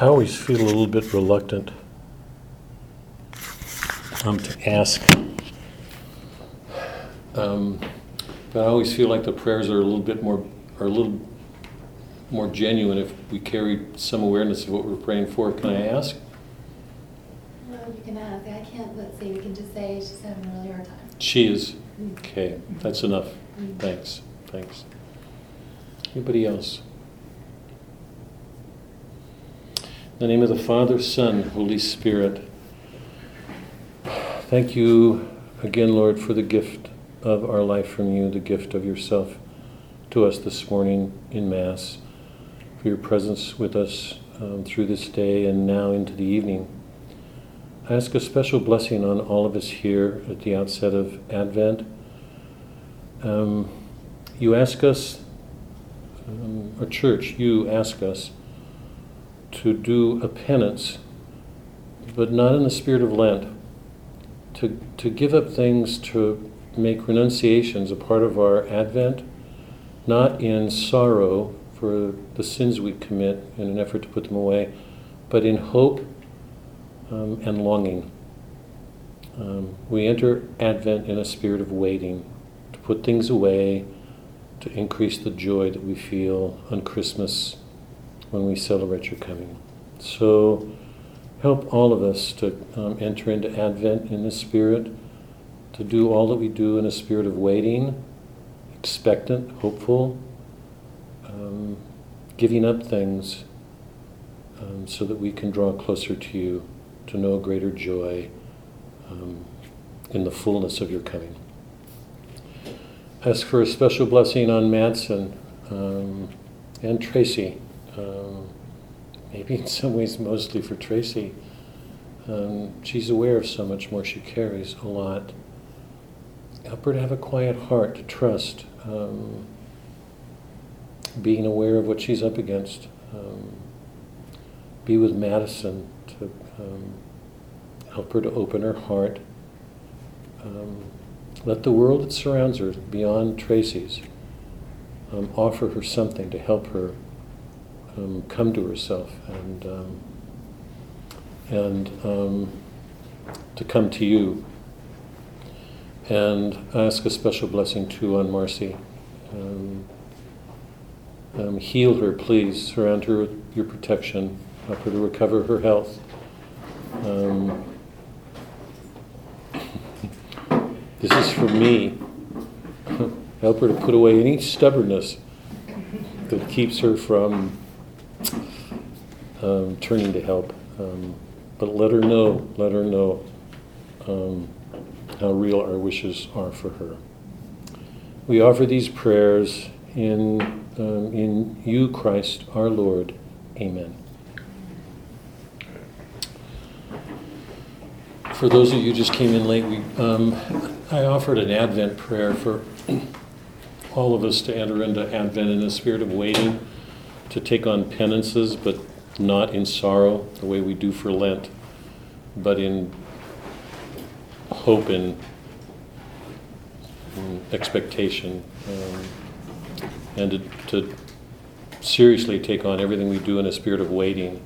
I always feel a little bit reluctant um, to ask. Um, but I always feel like the prayers are a little bit more, are a little more genuine if we carry some awareness of what we're praying for. Can I ask? No, you can ask. I can't, let's see, we can just say she's having a really hard time. She is. Mm. Okay, that's enough. Mm. Thanks, thanks. Anybody else? In the name of the Father, Son, Holy Spirit. Thank you again, Lord, for the gift of our life from you, the gift of yourself to us this morning in Mass, for your presence with us um, through this day and now into the evening. I ask a special blessing on all of us here at the outset of Advent. Um, you ask us, um, church, you ask us to do a penance, but not in the spirit of Lent, to, to give up things, to make renunciations a part of our Advent, not in sorrow for the sins we commit in an effort to put them away, but in hope um, and longing. Um, we enter Advent in a spirit of waiting, to put things away, to increase the joy that we feel on Christmas when we celebrate your coming. So help all of us to um, enter into Advent in the spirit, to do all that we do in a spirit of waiting, expectant, hopeful, um, giving up things um, so that we can draw closer to you to know a greater joy um, in the fullness of your coming. Ask for a special blessing on Madison um, and Tracy. Um, maybe in some ways, mostly for Tracy. Um, she's aware of so much more. She carries a lot. Help her to have a quiet heart, to trust, um, being aware of what she's up against. Um, be with Madison to um, help her to open her heart. Um, let the world that surrounds her, beyond Tracy's, offer her something to help her um, come to herself and um, and um, to come to you. And ask a special blessing too on Marcy. Um, heal her, please. Surround her with your protection. Help her to recover her health. Um, this is for me. Help her to put away any stubbornness that keeps her from um, turning to help. Um, but let her know, let her know um, how real our wishes are for her. We offer these prayers in, um, in you, Christ our Lord. Amen. For those of you who just came in late, we, um, I offered an Advent prayer for all of us to enter into Advent in a spirit of waiting, to take on penances, but not in sorrow, the way we do for Lent, but in hope and, and expectation, um, and to, to seriously take on everything we do in a spirit of waiting.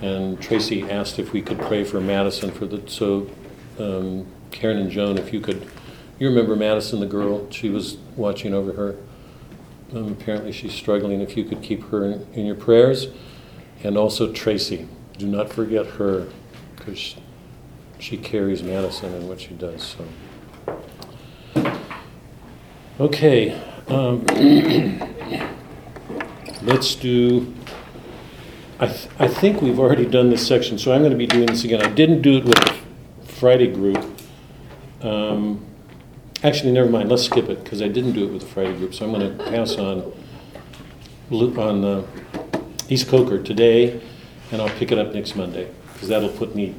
And Tracy asked if we could pray for Madison for the so um, Karen and Joan, if you could, you remember Madison, the girl, she was watching over her. Um, apparently, she's struggling. If you could keep her in, in your prayers, and also Tracy, do not forget her, because she, carries Madison in what she does. So, okay, um, let's do. I, th- I think we've already done this section, so I'm going to be doing this again. I didn't do it with Friday group. Um, actually, never mind. Let's skip it because I didn't do it with the Friday group. So I'm going to pass on on uh, East Coker today, and I'll pick it up next Monday because that'll put me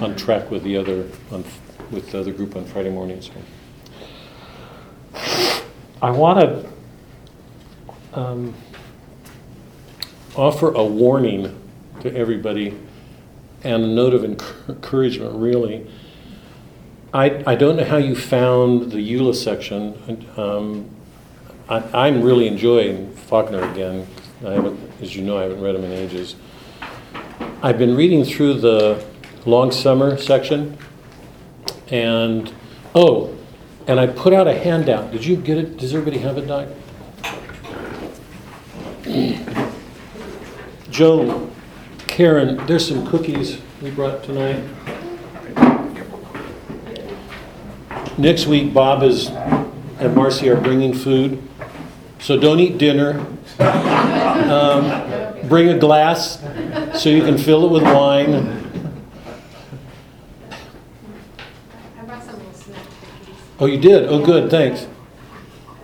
on track with the other on, with the other group on Friday mornings. I want to. Um, offer a warning to everybody and a note of encouragement, really. I, I don't know how you found the Eula section. Um, I, am really enjoying Faulkner again. I haven't, as you know, I haven't read him in ages. I've been reading through the long summer section, and oh, and I put out a handout. Did you get it? Does everybody have it, Doc? Joan, Karen, there's some cookies we brought tonight. Next week, Bob is and Marcy are bringing food, so don't eat dinner. Um, bring a glass so you can fill it with wine. Oh, you did? Oh, good, thanks.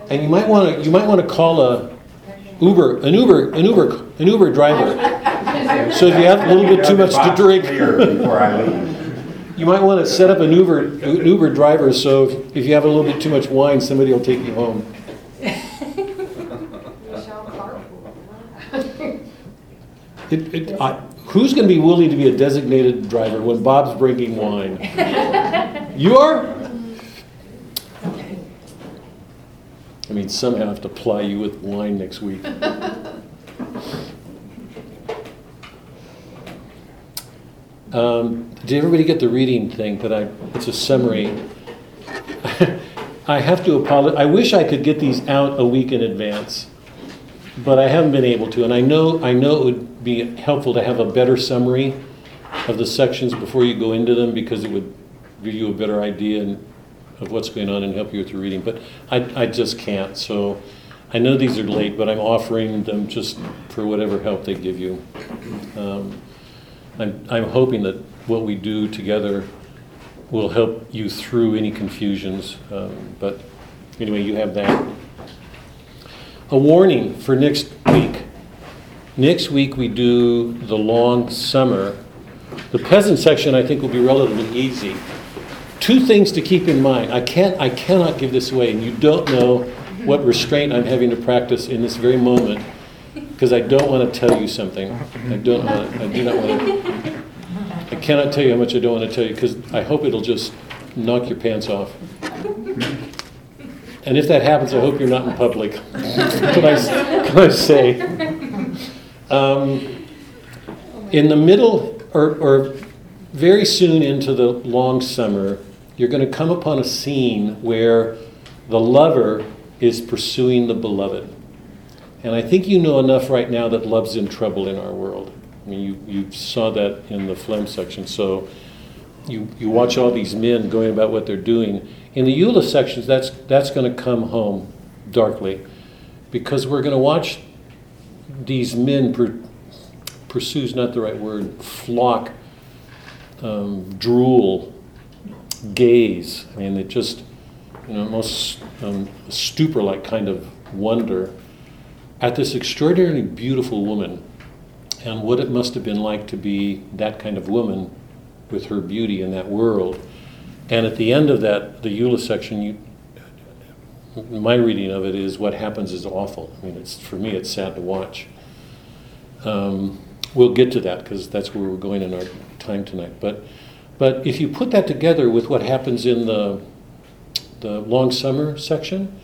And you might want to, you might want to call a Uber, an Uber, an Uber, an Uber driver. So if you have a little bit too much to drink. you might want to set up an Uber, an Uber driver, so if- if you have a little bit too much wine, somebody will take you home. It, it, I, who's going to be willing to be a designated driver when Bob's bringing wine? You are? I mean, somehow I have to ply you with wine next week. Um, did everybody get the reading thing that I, it's a summary. I have to apologize, I wish I could get these out a week in advance, but I haven't been able to. And I know, I know it would be helpful to have a better summary of the sections before you go into them because it would give you a better idea and- of what's going on and help you with your reading. But I, I just can't. So I know these are late, but I'm offering them just for whatever help they give you. Um, I'm, I'm hoping that what we do together will help you through any confusions. Um, but anyway, you have that. A warning for next week. Next week we do the long summer. The peasant section I think will be relatively easy. Two things to keep in mind. I can't I cannot give this away and you don't know what restraint I'm having to practice in this very moment because I don't want to tell you something. I don't want I do not want to I cannot tell you how much I don't want to tell you because I hope it'll just knock your pants off. And if that happens, I hope you're not in public. can, I, can I say? Um, in the middle, or, or very soon into the long summer, you're going to come upon a scene where the lover is pursuing the beloved. And I think you know enough right now that love's in trouble in our world. I mean, you, you saw that in the Flem section. So you, you watch all these men going about what they're doing. In the Eula sections, that's, that's going to come home darkly because we're going to watch these men per, pursue's not the right word, flock, um, drool, gaze. I mean, it just, you know, almost um, stupor like kind of wonder at this extraordinarily beautiful woman and what it must have been like to be that kind of woman with her beauty in that world. And at the end of that, the Eula section, you, my reading of it is what happens is awful. I mean, it's for me, it's sad to watch. Um, we'll get to that because that's where we're going in our time tonight. But, but if you put that together with what happens in the the long summer section,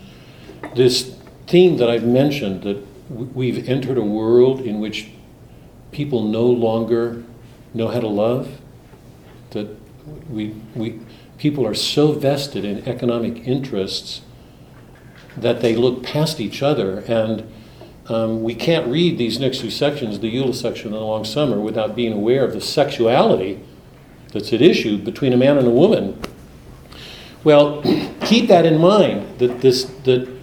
this theme that I've mentioned that we've entered a world in which people no longer know how to love, that we, we, people are so vested in economic interests that they look past each other. And um, we can't read these next two sections, the Eula section and the long summer, without being aware of the sexuality that's at issue between a man and a woman. Well, keep that in mind that this that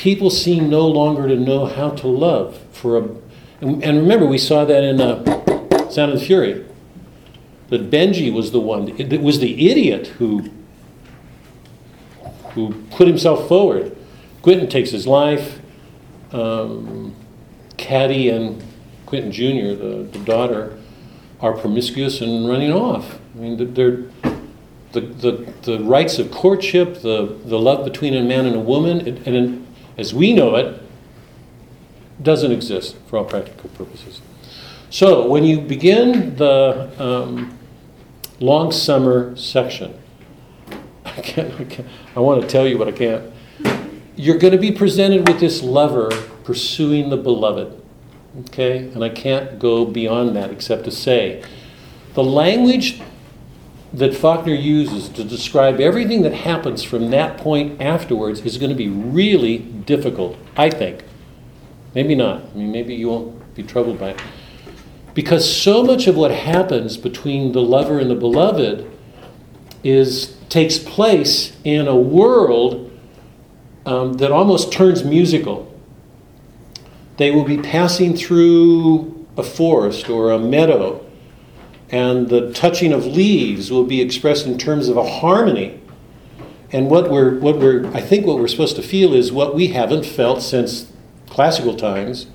people seem no longer to know how to love for a and, remember we saw that in uh, Sound and the Fury that Benji was the one it was the idiot who who put himself forward. Quentin takes his life. Um, Caddy and Quentin Jr., the, the daughter, are promiscuous and running off. I mean, they're the, the, the rites of courtship, the, the love between a man and a woman, and, and as we know it, doesn't exist for all practical purposes. So when you begin the um, long summer section, I, can't, I, can't, I want to tell you, but I can't. You're going to be presented with this lover pursuing the beloved. Okay? And I can't go beyond that except to say the language that Faulkner uses to describe everything that happens from that point afterwards is going to be really difficult, I think. Maybe not. I mean, maybe you won't be troubled by it. Because so much of what happens between the lover and the beloved is takes place in a world um, that almost turns musical. They will be passing through a forest or a meadow, and the touching of leaves will be expressed in terms of a harmony. And what we're, what we're, I think what we're supposed to feel is what we haven't felt since classical times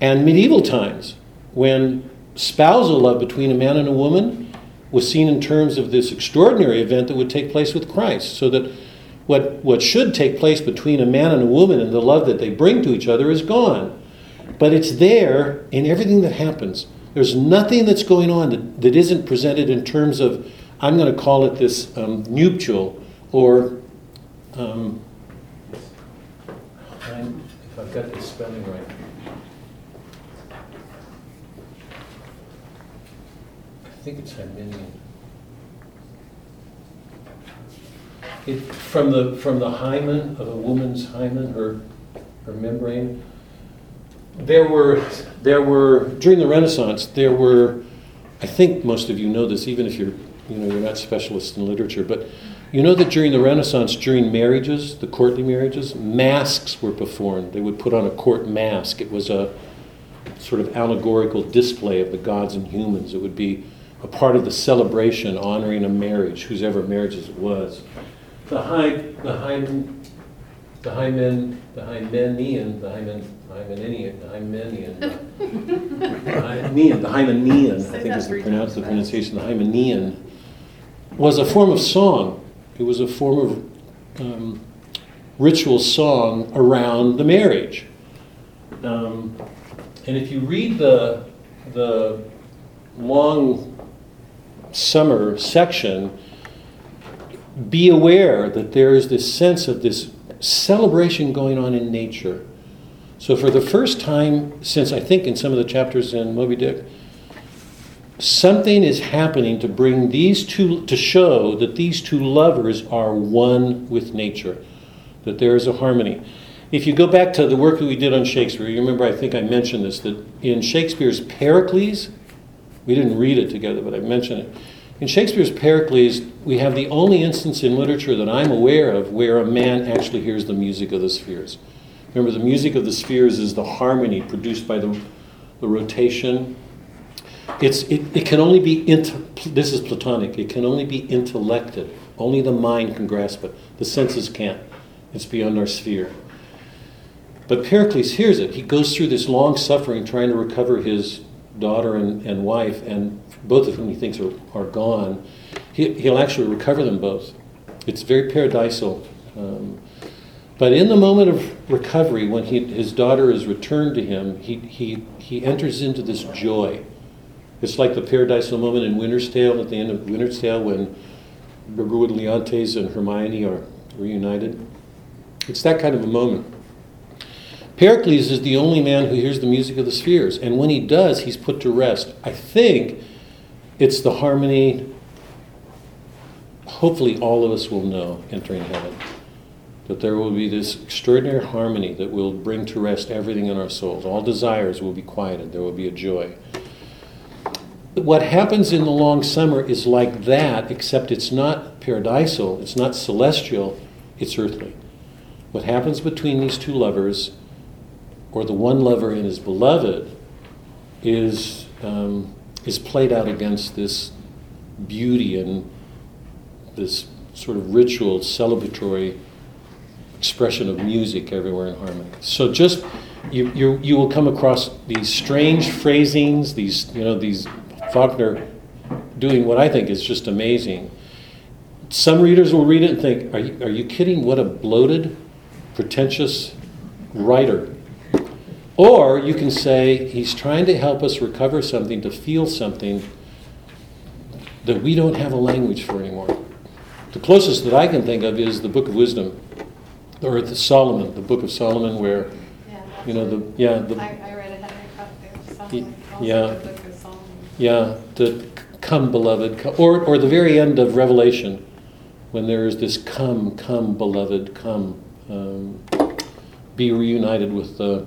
and medieval times, when spousal love between a man and a woman was seen in terms of this extraordinary event that would take place with Christ. So that what, what should take place between a man and a woman and the love that they bring to each other is gone. But it's there in everything that happens. There's nothing that's going on that, that isn't presented in terms of, I'm going to call it this um, nuptial or, um, if I've got the spelling right. I think it's Hymenian. It, from the, from the hymen of a woman's hymen, her, her membrane, there were, there were, during the Renaissance, there were, I think most of you know this, even if you're, you know, you're not specialists in literature, but you know that during the Renaissance, during marriages, the courtly marriages, masques were performed. They would put on a court masque. It was a sort of allegorical display of the gods and humans. It would be a part of the celebration honoring a marriage, whose ever marriages it was. The high, the high, the hymen, the Hymenian, the hymen, Hymenian, the Hymenian, the Hymenian, the Hymenian, I Say think that is the three pronounce the pronunciation, the Hymenian, was a form of song. It was a form of um, ritual song around the marriage. Um, and if you read the, the long summer section, be aware that there is this sense of this celebration going on in nature. So, for the first time since I think in some of the chapters in Moby Dick, something is happening to bring these two, to show that these two lovers are one with nature, that there is a harmony. If you go back to the work that we did on Shakespeare, you remember I think I mentioned this, that in Shakespeare's Pericles, we didn't read it together, but I mentioned it. In Shakespeare's Pericles, we have the only instance in literature that I'm aware of where a man actually hears the music of the spheres. Remember, the music of the spheres is the harmony produced by the, the rotation. It's, it, it can only be, int- this is Platonic, it can only be intellected. Only the mind can grasp it. The senses can't. It's beyond our sphere. But Pericles hears it. He goes through this long suffering trying to recover his daughter and, and wife, and both of whom he thinks are, are gone. He, he'll actually recover them both. It's very paradisal. Um, but in the moment of recovery, when he, his daughter is returned to him, he, he, he enters into this joy. It's like the paradisal moment in Winter's Tale, at the end of Winter's Tale, when Bergwood Leontes and Hermione are reunited. It's that kind of a moment. Pericles is the only man who hears the music of the spheres, and when he does, he's put to rest. I think it's the harmony, hopefully, all of us will know entering heaven. That there will be this extraordinary harmony that will bring to rest everything in our souls. All desires will be quieted, there will be a joy. What happens in the long summer is like that, except it's not paradisal, it's not celestial, it's earthly. What happens between these two lovers, or the one lover and his beloved, is, um, is played out against this beauty and this sort of ritual, celebratory expression of music everywhere in harmony. So just you, you, you will come across these strange phrasings, these you know these Faulkner doing what I think is just amazing. Some readers will read it and think, "Are you, are you kidding? What a bloated, pretentious writer." Or you can say he's trying to help us recover something, to feel something that we don't have a language for anymore. The closest that I can think of is the Book of Wisdom, or the Solomon, the Book of Solomon, where Yeah. you know the yeah the I, I read it, Henry Cuff Also, also yeah. the book of Solomon. Yeah, the come, beloved, co- or, or the very end of Revelation, when there is this come, come, beloved, come, um, be reunited with the,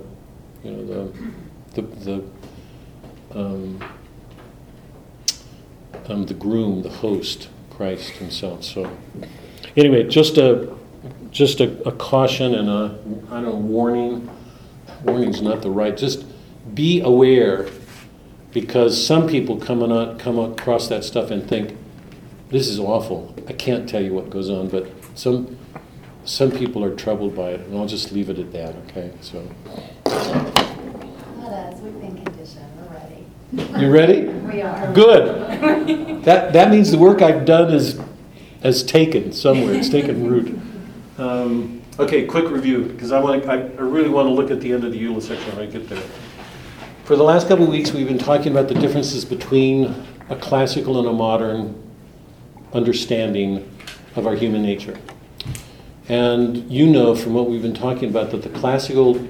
you know, the, the, the, um, um, the groom, the host, Christ Himself. So, anyway, just a, just a, a caution and a, I don't know, warning. Warning's not the right. Just be aware because some people come, on, come across that stuff and think, this is awful. I can't tell you what goes on, but some, some people are troubled by it, and I'll just leave it at that, okay? So, Not us, we've been conditioned, we're ready. you ready? We are. Good. That, that means the work I've done is, has taken somewhere, it's taken root. Um, okay, quick review, because I want to, I I really want to look at the end of the Eula section when I get there. For the last couple of weeks, we've been talking about the differences between a classical and a modern understanding of our human nature. And you know from what we've been talking about that the classical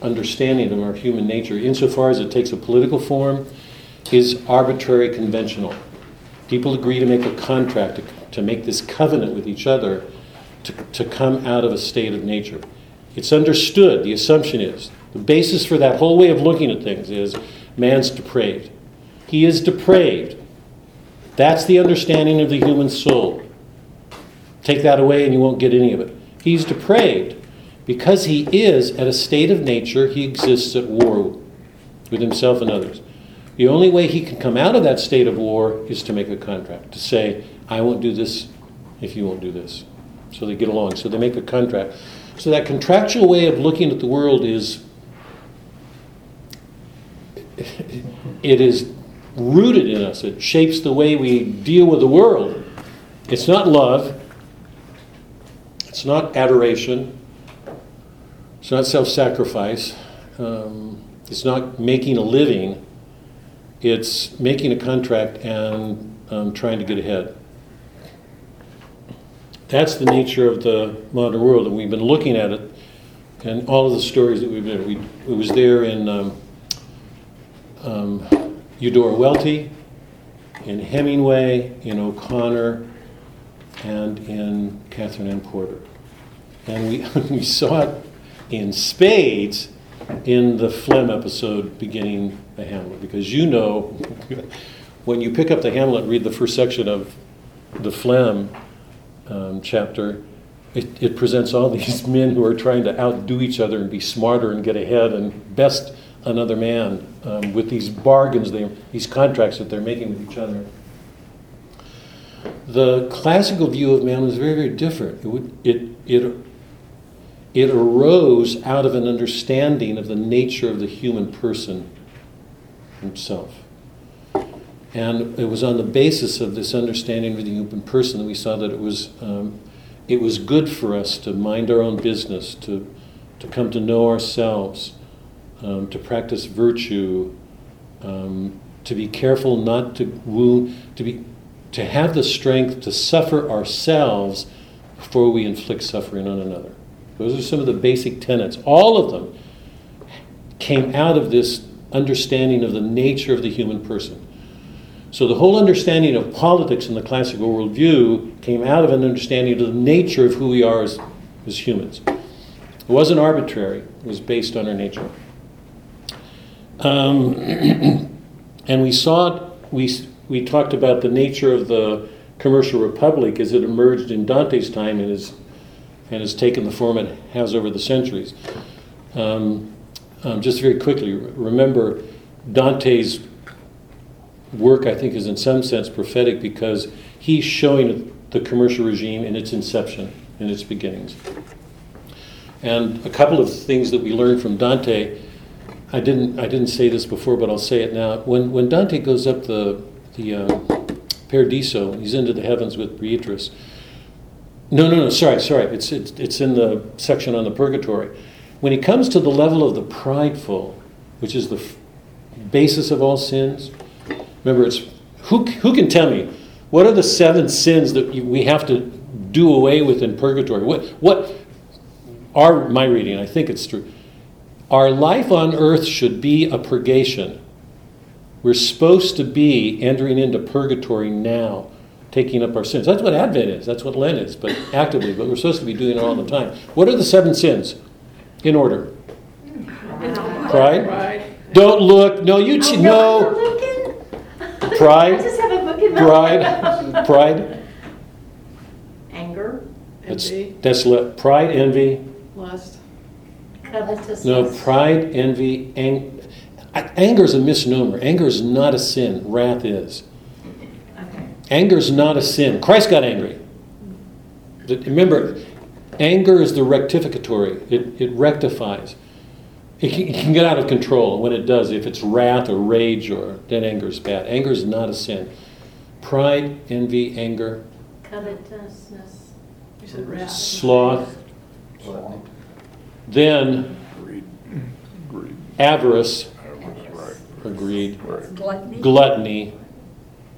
understanding of our human nature, insofar as it takes a political form, is arbitrary conventional. People agree to make a contract, to, to make this covenant with each other to, to come out of a state of nature. It's understood, the assumption is, the basis for that whole way of looking at things is man's depraved. He is depraved. That's the understanding of the human soul. Take that away and you won't get any of it. He's depraved. Because he is at a state of nature, he exists at war with himself and others. The only way he can come out of that state of war is to make a contract, to say, I won't do this if you won't do this. So they get along. So they make a contract. So that contractual way of looking at the world is it is rooted in us. It shapes the way we deal with the world. It's not love. It's not adoration. It's not self sacrifice. Um, it's not making a living. It's making a contract and um, trying to get ahead. That's the nature of the modern world, and we've been looking at it and all of the stories that we've been. We, it was there in um, um, Eudora Welty, in Hemingway, in O'Connor, and in Katherine Anne Porter. And we, we saw it in spades in the Flem episode beginning the Hamlet, because you know, when you pick up the Hamlet read the first section of the Flem um, chapter, it, it presents all these men who are trying to outdo each other and be smarter and get ahead and best another man um, with these bargains, they, these contracts that they're making with each other. The classical view of man was very, very different. It, would, it, it, it arose out of an understanding of the nature of the human person himself. And it was on the basis of this understanding of the human person that we saw that it was, um, it was good for us to mind our own business, to, to come to know ourselves, um, to practice virtue, um, to be careful not to wound, to, be, to have the strength to suffer ourselves before we inflict suffering on another. Those are some of the basic tenets. All of them came out of this understanding of the nature of the human person. So the whole understanding of politics in the classical worldview came out of an understanding of the nature of who we are as, as humans. It wasn't arbitrary, it was based on our nature. Um, and we saw, we, we talked about the nature of the commercial republic as it emerged in Dante's time and, is, and has taken the form it has over the centuries. Um, um, just very quickly, remember Dante's work, I think, is in some sense prophetic because he's showing the commercial regime in its inception, in its beginnings. And a couple of things that we learned from Dante, I didn't, I didn't say this before, but I'll say it now. When, when Dante goes up the, the uh, Paradiso, he's into the heavens with Beatrice. No, no, no, sorry, sorry. It's, it's, it's in the section on the purgatory. When he comes to the level of the prideful, which is the f- basis of all sins, remember, it's who, who can tell me what are the seven sins that we have to do away with in purgatory? What, what are my reading? I think it's true. Our life on earth should be a purgation. We're supposed to be entering into purgatory now, taking up our sins. That's what Advent is. That's what Lent is, but actively. But we're supposed to be doing it all the time. What are the seven sins? In order. Pride. Right. Don't look. No, you ch- I'm no. Not looking. Pride. I just have a book in my Pride. Pride. Anger, That's envy, that's le- pride, envy. lust. Covetousness. No, pride, envy, ang- anger is a misnomer. Anger is not a sin. Wrath is. Okay. Anger is not a sin. Christ got angry. Remember, anger is the rectificatory. It, it rectifies. It can, it can get out of control. And when it does, if it's wrath or rage, or then anger is bad. Anger is not a sin. Pride, envy, anger, Covetousness. You said wrath. sloth, then avarice, or greed, Gluttony. gluttony,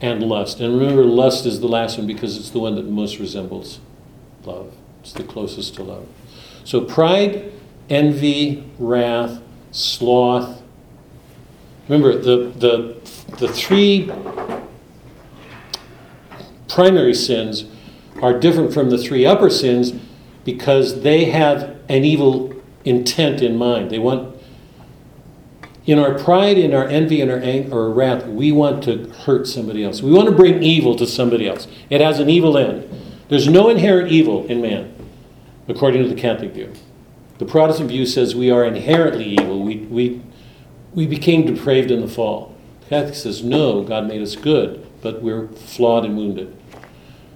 and lust. And remember, lust is the last one because it's the one that most resembles love. It's the closest to love. So pride, envy, wrath, sloth. Remember, the, the, the three primary sins are different from the three upper sins because they have an evil intent in mind. They want in our pride, in our envy, in our anger or wrath, we want to hurt somebody else. We want to bring evil to somebody else. It has an evil end. There's no inherent evil in man, according to the Catholic view. The Protestant view says we are inherently evil. We, we, we became depraved in the fall. The Catholic says no, God made us good, but we're flawed and wounded.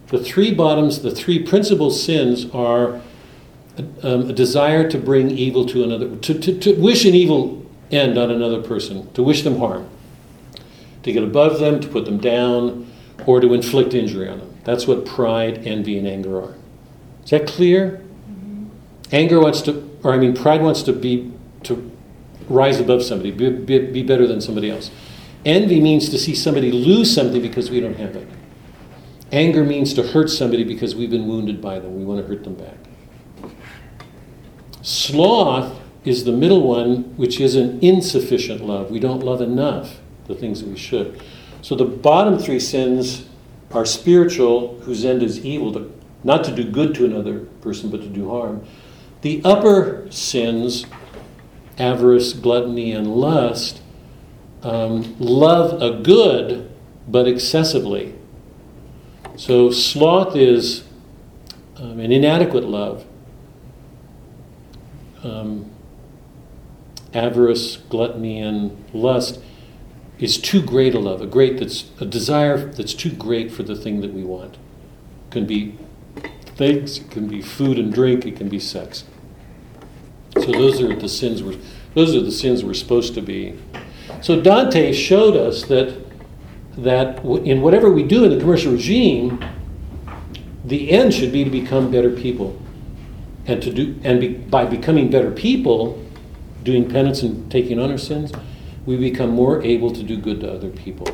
The three bottoms, the three principal sins are um, a desire to bring evil to another, to, to, to wish an evil end on another person, to wish them harm, to get above them, to put them down, or to inflict injury on them. That's what pride, envy, and anger are. Is that clear? Anger wants to, or I mean, pride wants to be, to rise above somebody, be, be, be better than somebody else. Envy means to see somebody lose something because we don't have it. Anger means to hurt somebody because we've been wounded by them. We want to hurt them back. Sloth is the middle one, which is an insufficient love. We don't love enough the things that we should. So the bottom three sins are spiritual, whose end is evil, to, not to do good to another person, but to do harm. The upper sins, avarice, gluttony, and lust, um, love a good, but excessively. So sloth is um, an inadequate love. Um, avarice, gluttony, and lust is too great a love, a great that's a desire that's too great for the thing that we want. It can be things, it can be food and drink, it can be sex. So those are the sins we're those are the sins we're supposed to be. So Dante showed us that that in whatever we do in the commercial regime, the end should be to become better people, and to do and be, by becoming better people, doing penance and taking on our sins, we become more able to do good to other people,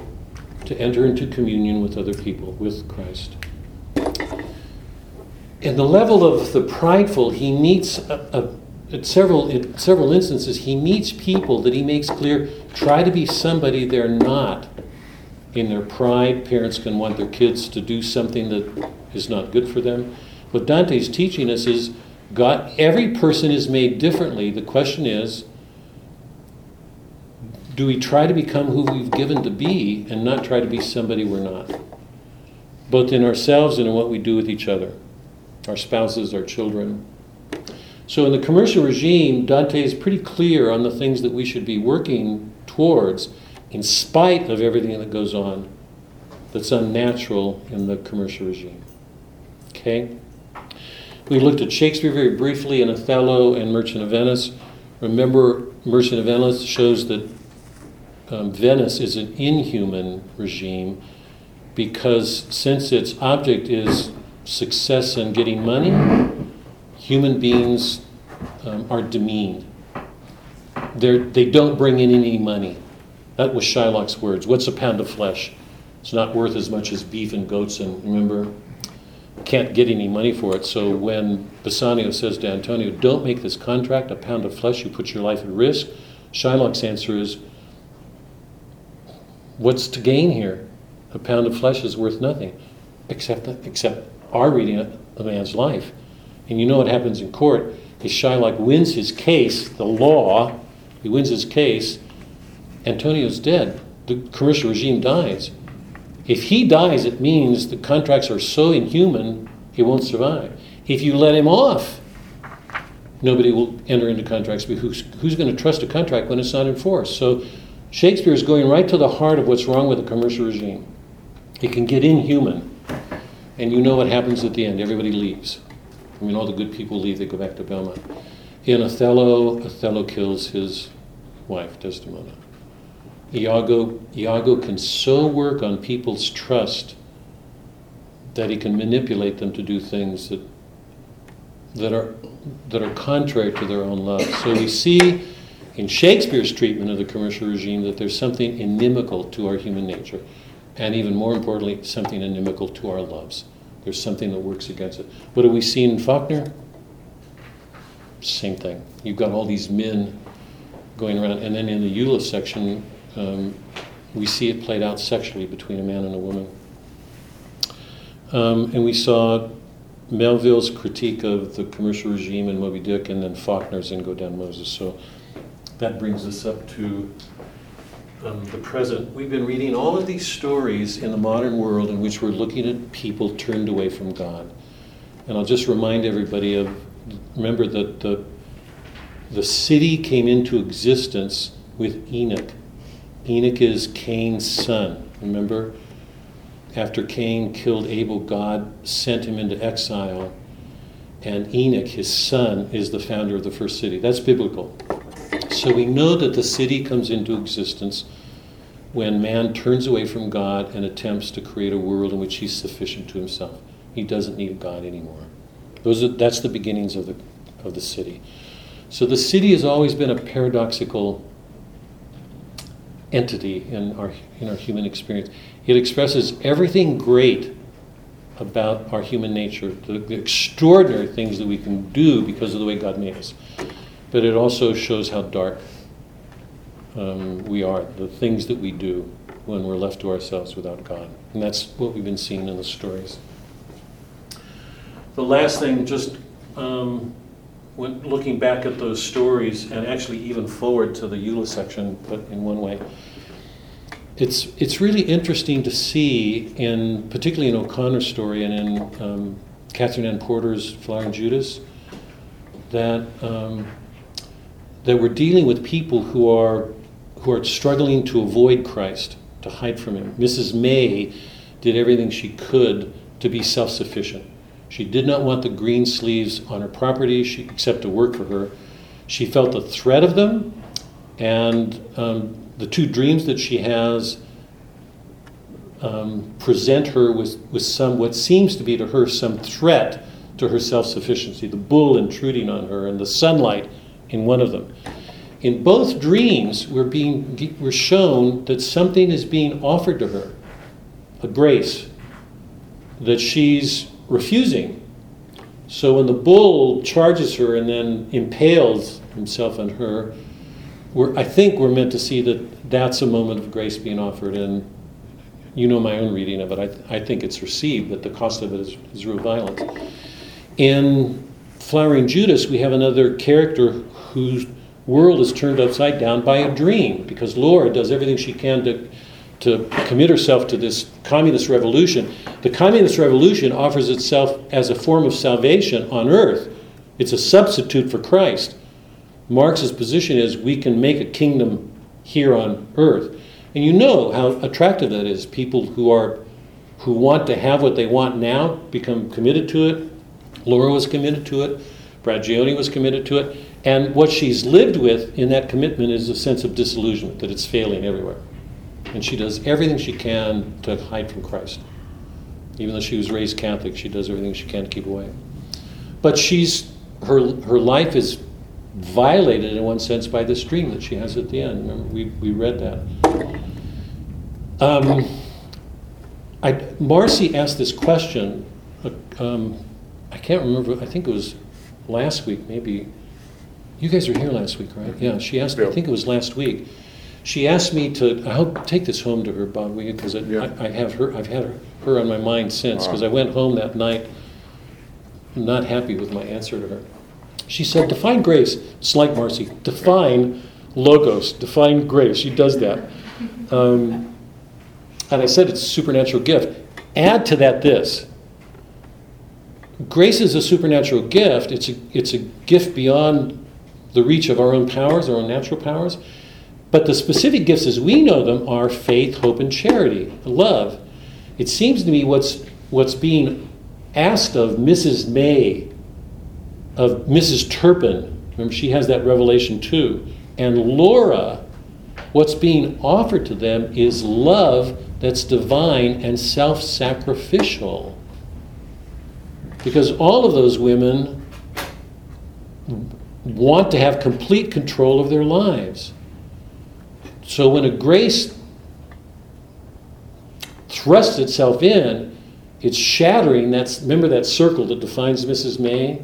to enter into communion with other people, with Christ. In the level of the prideful, he meets a, a, at several in several instances he meets people that he makes clear try to be somebody they're not. In their pride, parents can want their kids to do something that is not good for them. What Dante's teaching us is God, every person is made differently. The question is, do we try to become who we've given to be and not try to be somebody we're not? Both in ourselves and in what we do with each other, our spouses, our children. So in the commercial regime, Dante is pretty clear on the things that we should be working towards in spite of everything that goes on that's unnatural in the commercial regime. Okay? We looked at Shakespeare very briefly in Othello and Merchant of Venice. Remember, Merchant of Venice shows that um, Venice is an inhuman regime because since its object is success and getting money, human beings um, are demeaned. They're, they don't bring in any money. That was Shylock's words. What's a pound of flesh? It's not worth as much as beef and goats, and remember, can't get any money for it. So when Bassanio says to Antonio, Don't make this contract a pound of flesh, you put your life at risk, Shylock's answer is, what's to gain here? A pound of flesh is worth nothing, except except our reading of a man's life. And you know what happens in court? Is Shylock wins his case, the law, he wins his case. Antonio's dead. The commercial regime dies. If he dies, it means the contracts are so inhuman, he won't survive. If you let him off, nobody will enter into contracts. But who's, who's going to trust a contract when it's not enforced? So Shakespeare is going right to the heart of what's wrong with the commercial regime. It can get inhuman. And you know what happens at the end. Everybody leaves. I mean, all the good people leave, they go back to Belmont. In Othello, Othello kills his wife, Desdemona. Iago, Iago can so work on people's trust that he can manipulate them to do things that, that, are, that are contrary to their own love. So we see in Shakespeare's treatment of the commercial regime that there's something inimical to our human nature, and even more importantly, something inimical to our loves. There's something that works against it. What do we see in Faulkner? Same thing. You've got all these men going around, and then in the Eula section, um, we see it played out sexually between a man and a woman. Um, and we saw Melville's critique of the commercial regime in Moby Dick, and then Faulkner's in Go Down Moses. So that brings us up to um, the present. We've been reading all of these stories in the modern world in which we're looking at people turned away from God. And I'll just remind everybody of remember that the, the city came into existence with Enoch. Enoch is Cain's son. Remember? After Cain killed Abel, God sent him into exile. And Enoch, his son, is the founder of the first city. That's biblical. So we know that the city comes into existence when man turns away from God and attempts to create a world in which he's sufficient to himself. He doesn't need God anymore. Those are, that's the beginnings of the, of the city. So the city has always been a paradoxical entity in our, in our human experience. It expresses everything great about our human nature, the, the extraordinary things that we can do because of the way God made us. But it also shows how dark um, we are, the things that we do when we're left to ourselves without God. And that's what we've been seeing in the stories. The last thing, just um, when looking back at those stories, and actually even forward to the Eula section, but in one way, it's it's really interesting to see, in particularly in O'Connor's story and in um, Katherine Anne Porter's Flowering Judas, that um, that we're dealing with people who are who are struggling to avoid Christ, to hide from Him. Mrs. May did everything she could to be self-sufficient. She did not want the Greenleafs on her property, she, except to work for her. She felt the threat of them, and um, the two dreams that she has um, present her with, with some, what seems to be to her, some threat to her self sufficiency. The bull intruding on her, and the sunlight in one of them. In both dreams, we're, being, we're shown that something is being offered to her a grace that she's refusing. So when the bull charges her and then impales himself on her, we're, I think we're meant to see that that's a moment of grace being offered. And you know my own reading of it. I, I think it's received, but the cost of it is, is real violence. In Flowering Judas, we have another character whose world is turned upside down by a dream because Laura does everything she can to to commit herself to this communist revolution. The communist revolution offers itself as a form of salvation on earth. It's a substitute for Christ. Marx's position is we can make a kingdom here on earth. And you know how attractive that is. People who are who want to have what they want now become committed to it. Laura was committed to it. Braggioni was committed to it. And what she's lived with in that commitment is a sense of disillusionment, that it's failing everywhere. And she does everything she can to hide from Christ. Even though she was raised Catholic, she does everything she can to keep away. But she's her her life is violated in one sense by this dream that she has at the end. Remember, we, we read that. Um, I, Marcy asked this question. Uh, um, I can't remember. I think it was last week, maybe. You guys were here last week, right? Yeah. She asked. me. I Yeah. think it was last week. She asked me to. I hope take this home to her, Bob, will you? Because Yeah. I, I have her. I've had her, her on my mind since. Because I went home that night, not happy with my answer to her. She said, "Define grace." It's like Marcy. Define logos. Define grace. She does that. Um, and I said it's a supernatural gift. Add to that this. Grace is a supernatural gift. It's a, it's a gift beyond the reach of our own powers, our own natural powers. But the specific gifts as we know them are faith, hope, and charity, love. It seems to me what's, what's being asked of Mrs. May, of Mrs. Turpin, remember she has that revelation too, and Laura, what's being offered to them is love that's divine and self sacrificial. Because all of those women want to have complete control of their lives. So when a grace thrusts itself in, it's shattering that's remember that circle that defines Mrs. May?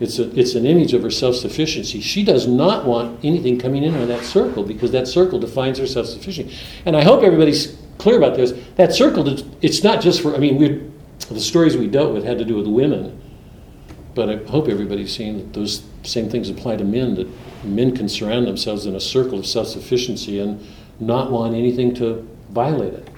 It's, a, it's an image of her self sufficiency. She does not want anything coming in on that circle because that circle defines her self sufficiency. And I hope everybody's clear about this. That circle, it's not just for, I mean, we the stories we dealt with had to do with women, but I hope everybody's seeing that those same things apply to men, that men can surround themselves in a circle of self sufficiency and not want anything to violate it.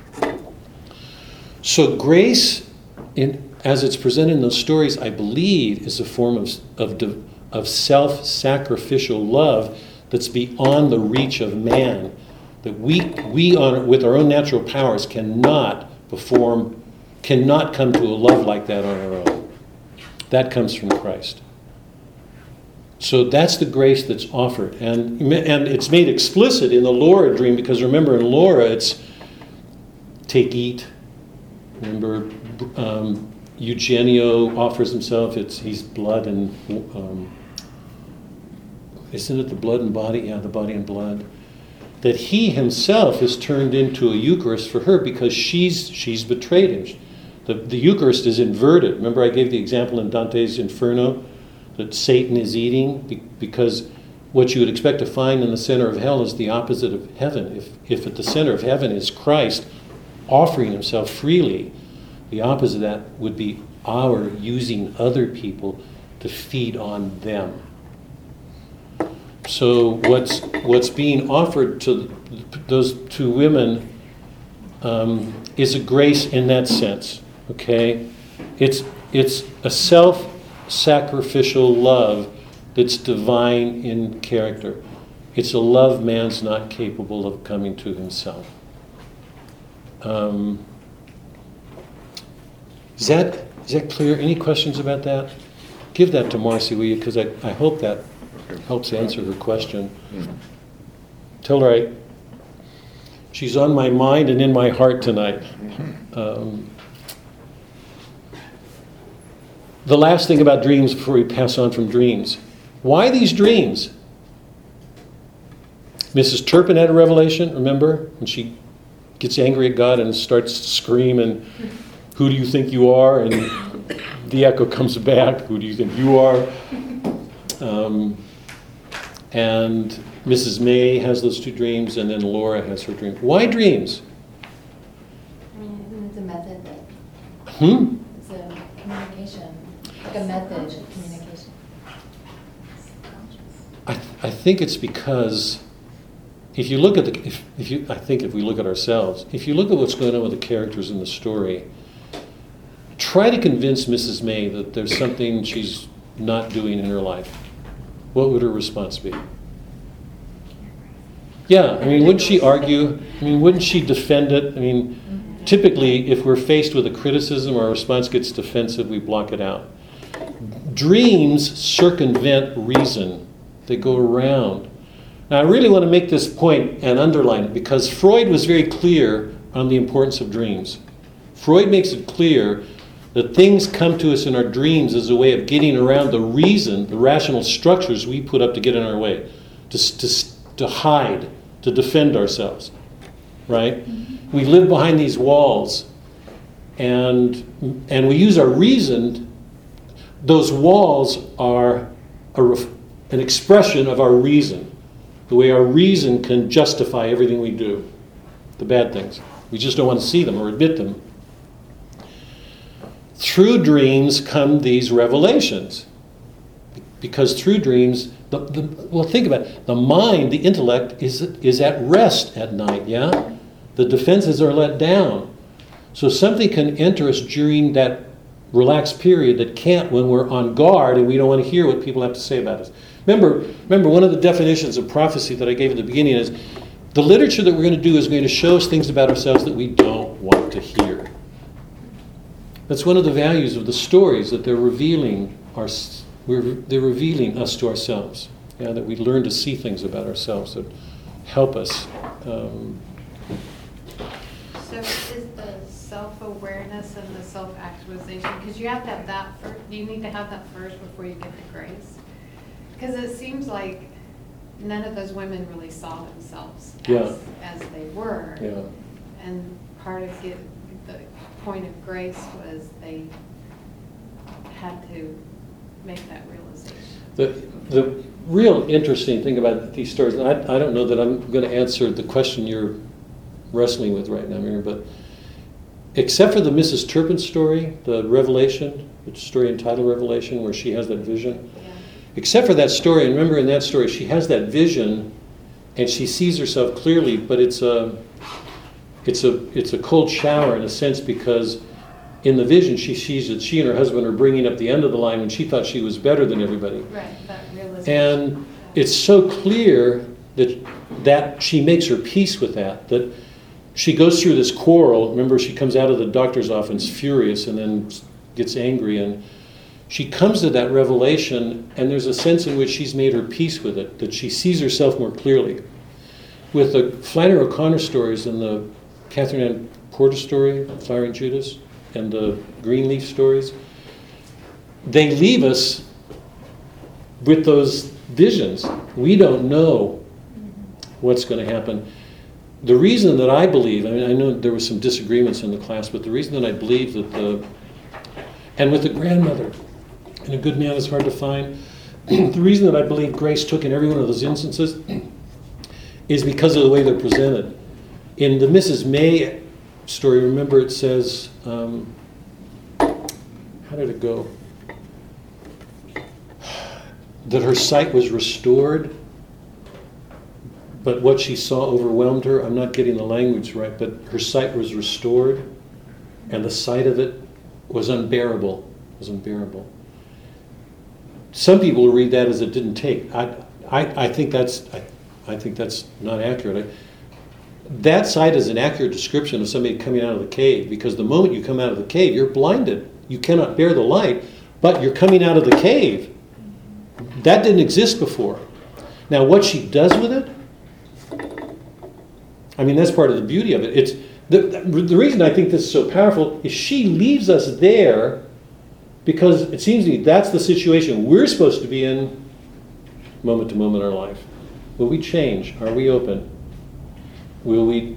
So, grace, in, as it's presented in those stories, I believe is a form of, of, of self sacrificial love that's beyond the reach of man. That we, we on, with our own natural powers, cannot perform, cannot come to a love like that on our own. That comes from Christ. So that's the grace that's offered. And, and it's made explicit in the Laura dream because remember, in Laura, it's take, eat. Remember, um, Eugenio offers himself. It's he's blood and um, isn't it the blood and body? Yeah, the body and blood. That he himself is turned into a Eucharist for her because she's she's betrayed him. The, the Eucharist is inverted. Remember, I gave the example in Dante's Inferno that Satan is eating because what you would expect to find in the center of hell is the opposite of heaven. If, if at the center of heaven is Christ offering himself freely, the opposite of that would be our using other people to feed on them. So what's what's being offered to those two women um, is a grace in that sense. Okay, it's it's a self-sacrificial love that's divine in character. It's a love man's not capable of coming to himself. Um, is that is that clear? Any questions about that? Give that to Marcy, will you? Because I, I hope that helps answer her question. Tell her I, she's on my mind and in my heart tonight. Um, the last thing about dreams before we pass on from dreams. Why these dreams? Mrs. Turpin had a revelation, remember? And she gets angry at God and starts to scream and who do you think you are? And the echo comes back, who do you think you are? Um, and Mrs. May has those two dreams, and then Laura has her dream. Why dreams? I mean, it's a method that, Hmm? It's a communication, like a method of communication. I, I think it's because if you look at the, if, if you, I think if we look at ourselves, if you look at what's going on with the characters in the story, try to convince Mrs. May that there's something she's not doing in her life. What would her response be? Yeah, I mean, wouldn't she argue? I mean, wouldn't she defend it? I mean, mm-hmm. typically, if we're faced with a criticism, our response gets defensive, we block it out. Dreams circumvent reason, they go around. Now, I really want to make this point and underline it because Freud was very clear on the importance of dreams. Freud makes it clear that things come to us in our dreams as a way of getting around the reason, the rational structures we put up to get in our way, to, to, to hide, to defend ourselves. Right? Mm-hmm. We live behind these walls and, and we use our reason. Those walls are a, an expression of our reason. the way our reason can justify everything we do, the bad things. We just don't want to see them or admit them. Through dreams come these revelations. Because through dreams, the, the, well, think about it. The mind, the intellect, is, is at rest at night, yeah? The defenses are let down. So something can enter us during that relaxed period that can't when we're on guard and we don't want to hear what people have to say about us. Remember, remember one of the definitions of prophecy that I gave at the beginning is the literature that we're going to do is going to show us things about ourselves that we don't want to hear. That's one of the values of the stories that they're revealing our, they're revealing us to ourselves. Yeah, that we learn to see things about ourselves that help us. Um, So self-awareness and the self-actualization, because you have to have that first, you need to have that first before you get the grace? Because it seems like none of those women really saw themselves Yeah. as, as they were. yeah. And part of it, the point of grace was they had to make that realization. The, the real interesting thing about these stories, and I, I don't know that I'm going to answer the question you're wrestling with right now, Miriam, but except for the Mrs. Turpin story, the Revelation, the story entitled Revelation, where she has that vision, Yeah. except for that story, and remember in that story, she has that vision and she sees herself clearly, but it's a, it's a, it's a cold shower in a sense because in the vision she sees that she and her husband are bringing up the end of the line when she thought she was better than everybody. Right, that realization. And it's so clear that that she makes her peace with that that she goes through this quarrel. Remember, she comes out of the doctor's office furious and then gets angry, and she comes to that revelation. And there's a sense in which she's made her peace with it, that she sees herself more clearly. With the Flannery O'Connor stories and the Katherine Anne Porter story, Flowering Judas, and the Greenleaf stories, they leave us with those visions. We don't know what's going to happen. The reason that I believe, I mean, I know there were some disagreements in the class, but the reason that I believe that the, and with the grandmother, and a good man is hard to find, the reason that I believe grace took in every one of those instances is because of the way they're presented. In the Mrs. May story, remember it says, um, how did it go? that her sight was restored, but what she saw overwhelmed her. I'm not getting the language right, but her sight was restored, and the sight of it was unbearable. It Was unbearable. Some people read that as it didn't take. I, I, I think that's I, I think that's not accurate. I, that sight is an accurate description of somebody coming out of the cave because the moment you come out of the cave, you're blinded. You cannot bear the light, but you're coming out of the cave. That didn't exist before. Now, what she does with it, I mean, that's part of the beauty of it. It's the, the reason I think this is so powerful is she leaves us there because it seems to me that's the situation we're supposed to be in moment to moment in our life. Will we change? Are we open? Will we,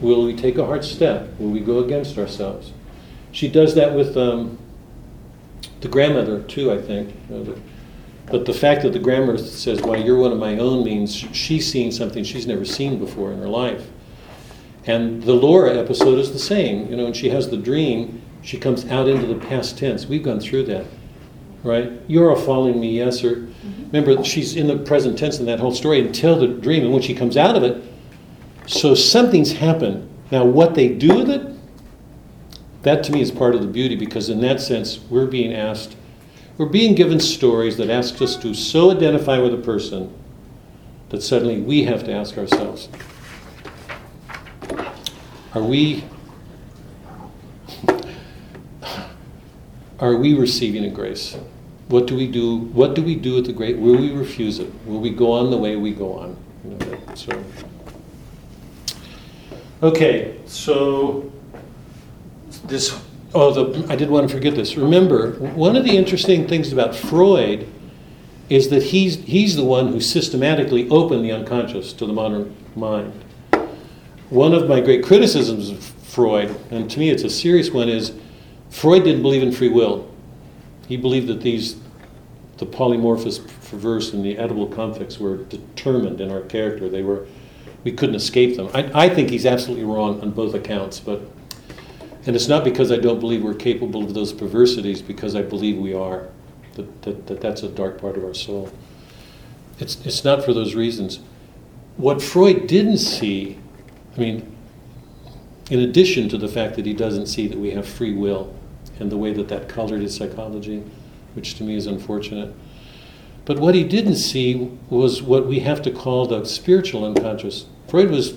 will we take a hard step? Will we go against ourselves? She does that with um, the grandmother too, I think. You know, the, but the fact that the grammar says, "Why you're one of my own," means she's seen something she's never seen before in her life. And the Laura episode is the same. You know, when she has the dream, she comes out into the past tense. We've gone through that, right? You're all following me, yes, or mm-hmm. remember she's in the present tense in that whole story until the dream, and when she comes out of it, so something's happened. Now, what they do with it, that to me is part of the beauty because in that sense, we're being asked, we're being given stories that ask us to so identify with a person that suddenly we have to ask ourselves, are we are we receiving a grace? What do we do? What do we do with the grace? Will we refuse it? Will we go on the way we go on? You know, so. Okay, so this, oh, the, I did want to forget this. Remember, one of the interesting things about Freud is that he's, he's the one who systematically opened the unconscious to the modern mind. One of my great criticisms of Freud, and to me it's a serious one, is Freud didn't believe in free will. He believed that these, the polymorphous perverse and the Oedipal conflicts were determined in our character. They were, we couldn't escape them. I, I think he's absolutely wrong on both accounts, but, and it's not because I don't believe we're capable of those perversities, because I believe we are, that, that, that that's a dark part of our soul. It's, it's not for those reasons. What Freud didn't see, I mean, in addition to the fact that he doesn't see that we have free will and the way that that colored his psychology, which to me is unfortunate. But what he didn't see was what we have to call the spiritual unconscious. Freud was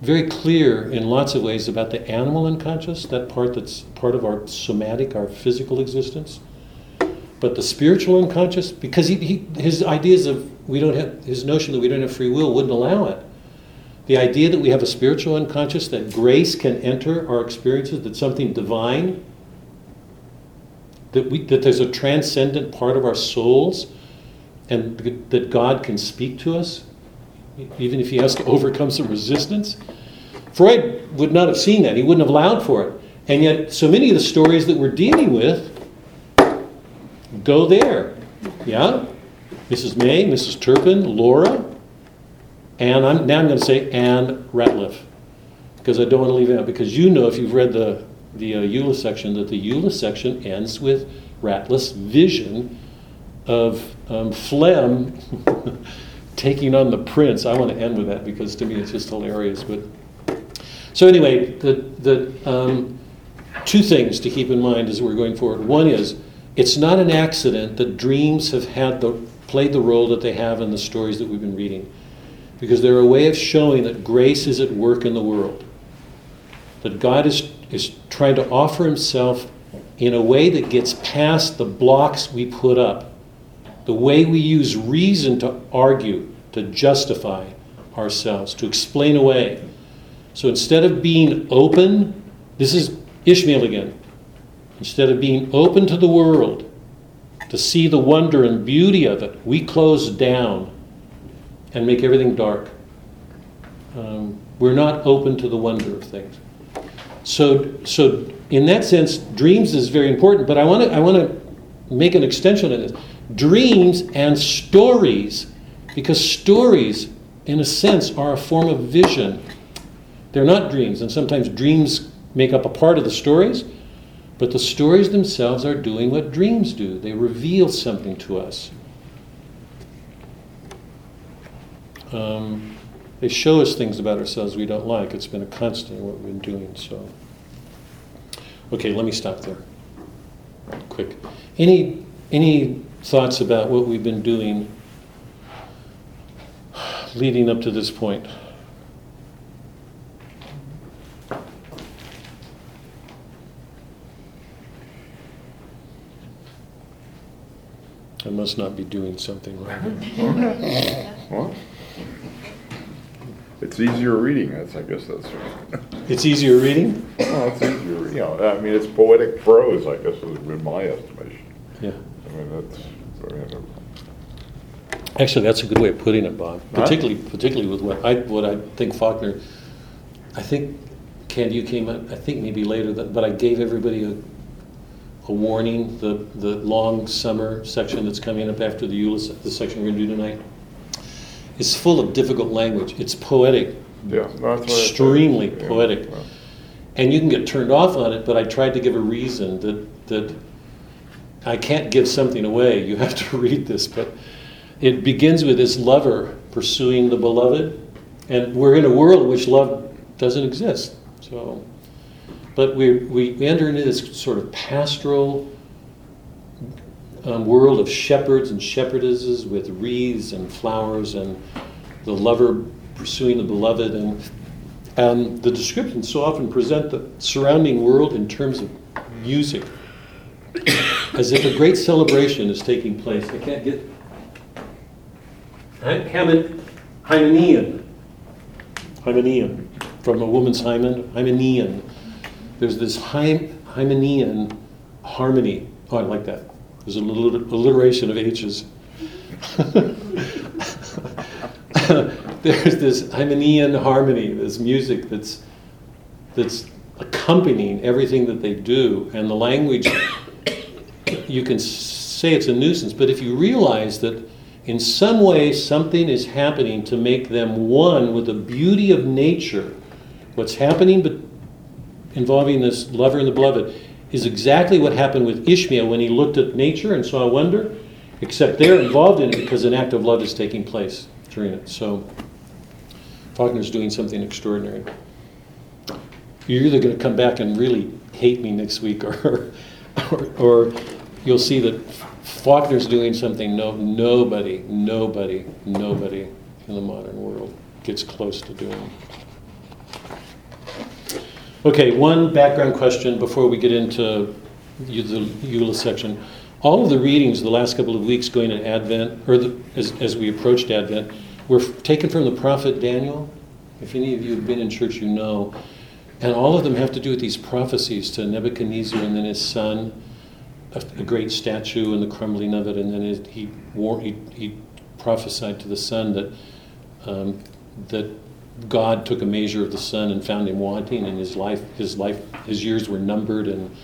very clear in lots of ways about the animal unconscious, that part that's part of our somatic, our physical existence. But the spiritual unconscious, because he, he, his ideas of we don't have, his notion that we don't have free will wouldn't allow it. The idea that we have a spiritual unconscious, that grace can enter our experiences, that something divine, that, we, that there's a transcendent part of our souls, and that God can speak to us, even if he has to overcome some resistance. Freud would not have seen that, he wouldn't have allowed for it. And yet, so many of the stories that we're dealing with go there. Yeah? Mrs. May, Mrs. Turpin, Laura, and I'm, now I'm going to say Anne Ratliff, because I don't want to leave it out. Because you know, if you've read the, the uh, Eula section, that the Eula section ends with Ratliff's vision of um, Flem taking on the prince. I want to end with that because to me it's just hilarious. But so anyway, the the um, two things to keep in mind as we're going forward. One is it's not an accident that dreams have had the played the role that they have in the stories that we've been reading, because they're a way of showing that grace is at work in the world. That God is is trying to offer Himself in a way that gets past the blocks we put up the way we use reason to argue, to justify ourselves, to explain away. So instead of being open, this is Ishmael again. Instead of being open to the world, to see the wonder and beauty of it, we close down and make everything dark. Um, we're not open to the wonder of things. So, so in that sense, dreams is very important. But I want to I want to make an extension of this dreams and stories, because stories, in a sense, are a form of vision. They're not dreams, and sometimes dreams make up a part of the stories, but the stories themselves are doing what dreams do they reveal something to us. Um, they show us things about ourselves we don't like. It's been a constant in what we've been doing. So, okay, let me stop there. Quick. Any any thoughts about what we've been doing leading up to this point? I must not be doing something right. Well, it's easier reading, that's, I guess that's, right. It's easier reading? well, it's easier, you know, I mean, it's poetic prose, I guess, in my estimation. Yeah. I mean, that's, I mean, Actually, that's a good way of putting it, Bob. Huh? Particularly, particularly with what I, what I think Faulkner, I think, Candy, you came up, I think maybe later, that, but I gave everybody a, a warning, the, the long summer section that's coming up after the Euless, the section we're gonna do tonight, is full of difficult language. It's poetic, yeah. that's what I said. extremely poetic. And you can get turned off on it, but I tried to give a reason that, that I can't give something away. You have to read this. But it begins with this lover pursuing the beloved. And we're in a world in which love doesn't exist. So, but we, we enter into this sort of pastoral um, world of shepherds and shepherdesses with wreaths and flowers and the lover pursuing the beloved. And, and the descriptions so often present the surrounding world in terms of music, as if a great celebration is taking place. I can't get. Hymen, Hymenean. Hymenean. From a woman's hymen, Hymenean. There's this Hym, Hymenean harmony. Oh, I like that. There's a little alliteration of H's. There's this Hymenean harmony, this music that's that's accompanying everything that they do, and the language you can say it's a nuisance, but if you realize that in some way something is happening to make them one with the beauty of nature, what's happening but involving this lover and the beloved is exactly what happened with Ishmael when he looked at nature and saw wonder, except they're involved in it because an act of love is taking place during it. So Faulkner's doing something extraordinary. You're either going to come back and really hate me next week, or, or, or you'll see that Faulkner's doing something no, nobody, nobody, nobody in the modern world gets close to doing. Okay, one background question before we get into the Eula section. All of the readings the last couple of weeks going to Advent, or the, as, as we approached Advent, were taken from the prophet Daniel. If any of you have been in church, you know. And all of them have to do with these prophecies to Nebuchadnezzar and then his son, a, a great statue and the crumbling of it, and then it, he, war, he, he prophesied to the son that, um, that God took a measure of the son and found him wanting, and his life, his life, his years were numbered, and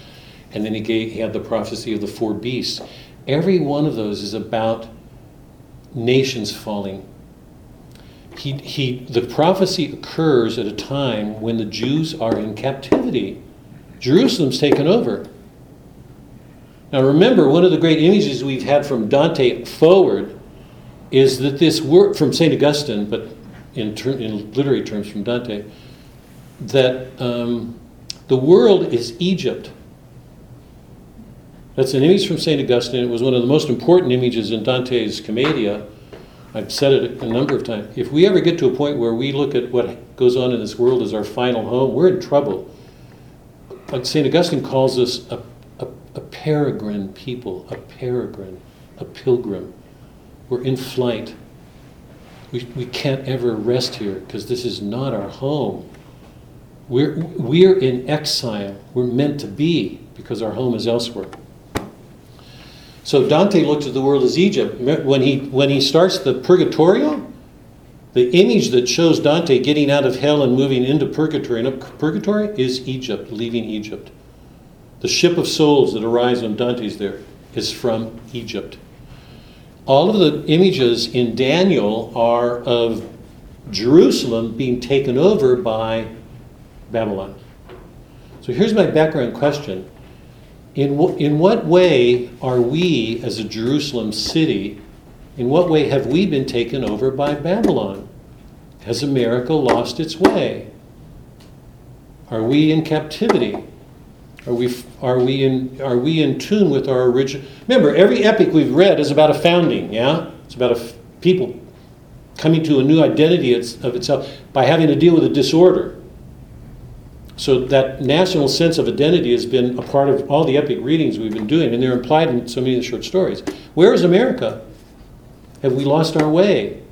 and then he gave, he had the prophecy of the four beasts. Every one of those is about nations falling. He, he, the prophecy occurs at a time when the Jews are in captivity. Jerusalem's taken over. Now remember, one of the great images we've had from Dante forward is that this work from St. Augustine, but in, ter- in literary terms from Dante, that um, the world is Egypt. That's an image from St. Augustine. It was one of the most important images in Dante's Commedia. I've said it a number of times. If we ever get to a point where we look at what goes on in this world as our final home, we're in trouble. St. Augustine calls us a, a, peregrine people, a peregrine, a pilgrim. We're in flight. We, we can't ever rest here because this is not our home. We're, we're in exile. We're meant to be because our home is elsewhere. So Dante looks at the world as Egypt. When he, when he starts the Purgatorio, the image that shows Dante getting out of hell and moving into purgatory and up purgatory is Egypt, leaving Egypt. The ship of souls that arrives when Dante's there is from Egypt. All of the images in Daniel are of Jerusalem being taken over by Babylon. So here's my background question. In, w- in what way are we, as a Jerusalem city, in what way have we been taken over by Babylon? Has America lost its way? Are we in captivity? Are we, are we, in, are we in tune with our original? Remember, every epic we've read is about a founding, yeah? It's about a f- people coming to a new identity of itself by having to deal with a disorder. So that national sense of identity has been a part of all the epic readings we've been doing, and they're implied in so many of the short stories. Where is America? Have we lost our way?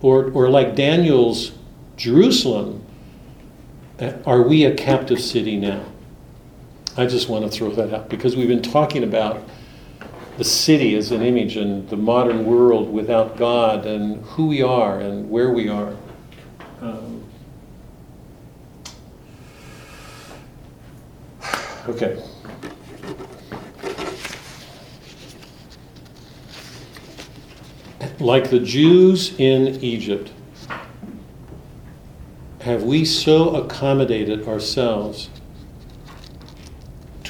Or, or like Daniel's Jerusalem, uh, are we a captive city now? I just want to throw that out because we've been talking about the city as an image and the modern world without God and who we are and where we are. Um, okay. Like the Jews in Egypt, have we so accommodated ourselves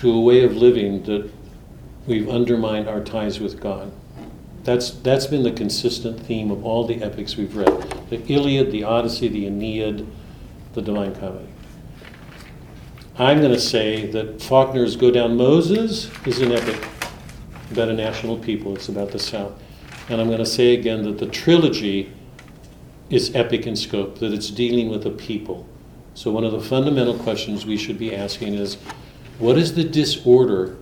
to a way of living that we've undermined our ties with God? That's, that's been the consistent theme of all the epics we've read the Iliad, the Odyssey, the Aeneid, the Divine Comedy. I'm going to say that Faulkner's Go Down Moses is an epic about a national people, it's about the South. And I'm going to say again that the trilogy is epic in scope, that it's dealing with a people. So, one of the fundamental questions we should be asking is what is the disorder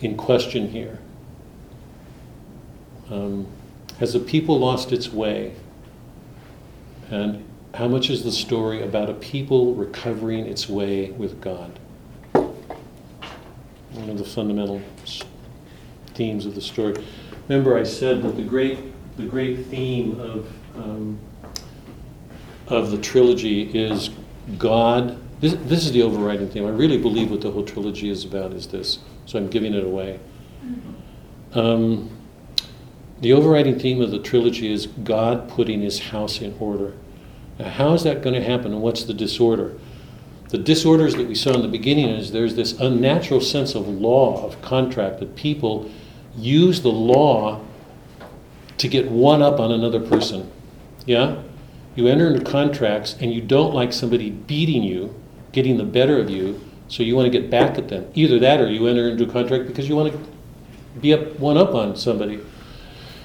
in question here? Um, has the people lost its way? And how much is the story about a people recovering its way with God? One of the fundamental themes of the story. Remember, I said that the great, the great theme of, um, of the trilogy is God. This, this is the overriding theme. I really believe what the whole trilogy is about is this, so I'm giving it away. Um, the overriding theme of the trilogy is God putting his house in order. Now, how is that going to happen, and what's the disorder? The disorders that we saw in the beginning is there's this unnatural sense of law, of contract, that people use the law to get one up on another person. Yeah? You enter into contracts and you don't like somebody beating you, getting the better of you, so you want to get back at them. Either that or you enter into a contract because you want to be up one up on somebody.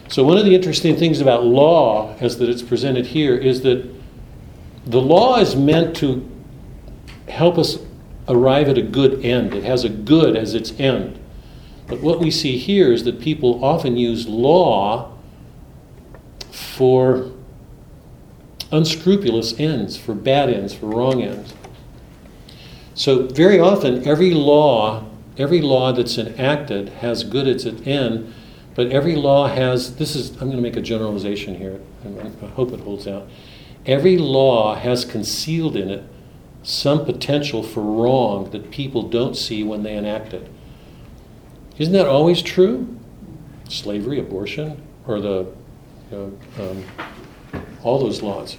So one of the interesting things about law as that it's presented here is that the law is meant to help us arrive at a good end. It has a good as its end. But what we see here is that people often use law for unscrupulous ends, for bad ends, for wrong ends. So very often every law, every law that's enacted has good at its end, but every law has this is I'm going to make a generalization here, and I hope it holds out. Every law has concealed in it some potential for wrong that people don't see when they enact it. Isn't that always true? Slavery, abortion, or the you know, um, all those laws.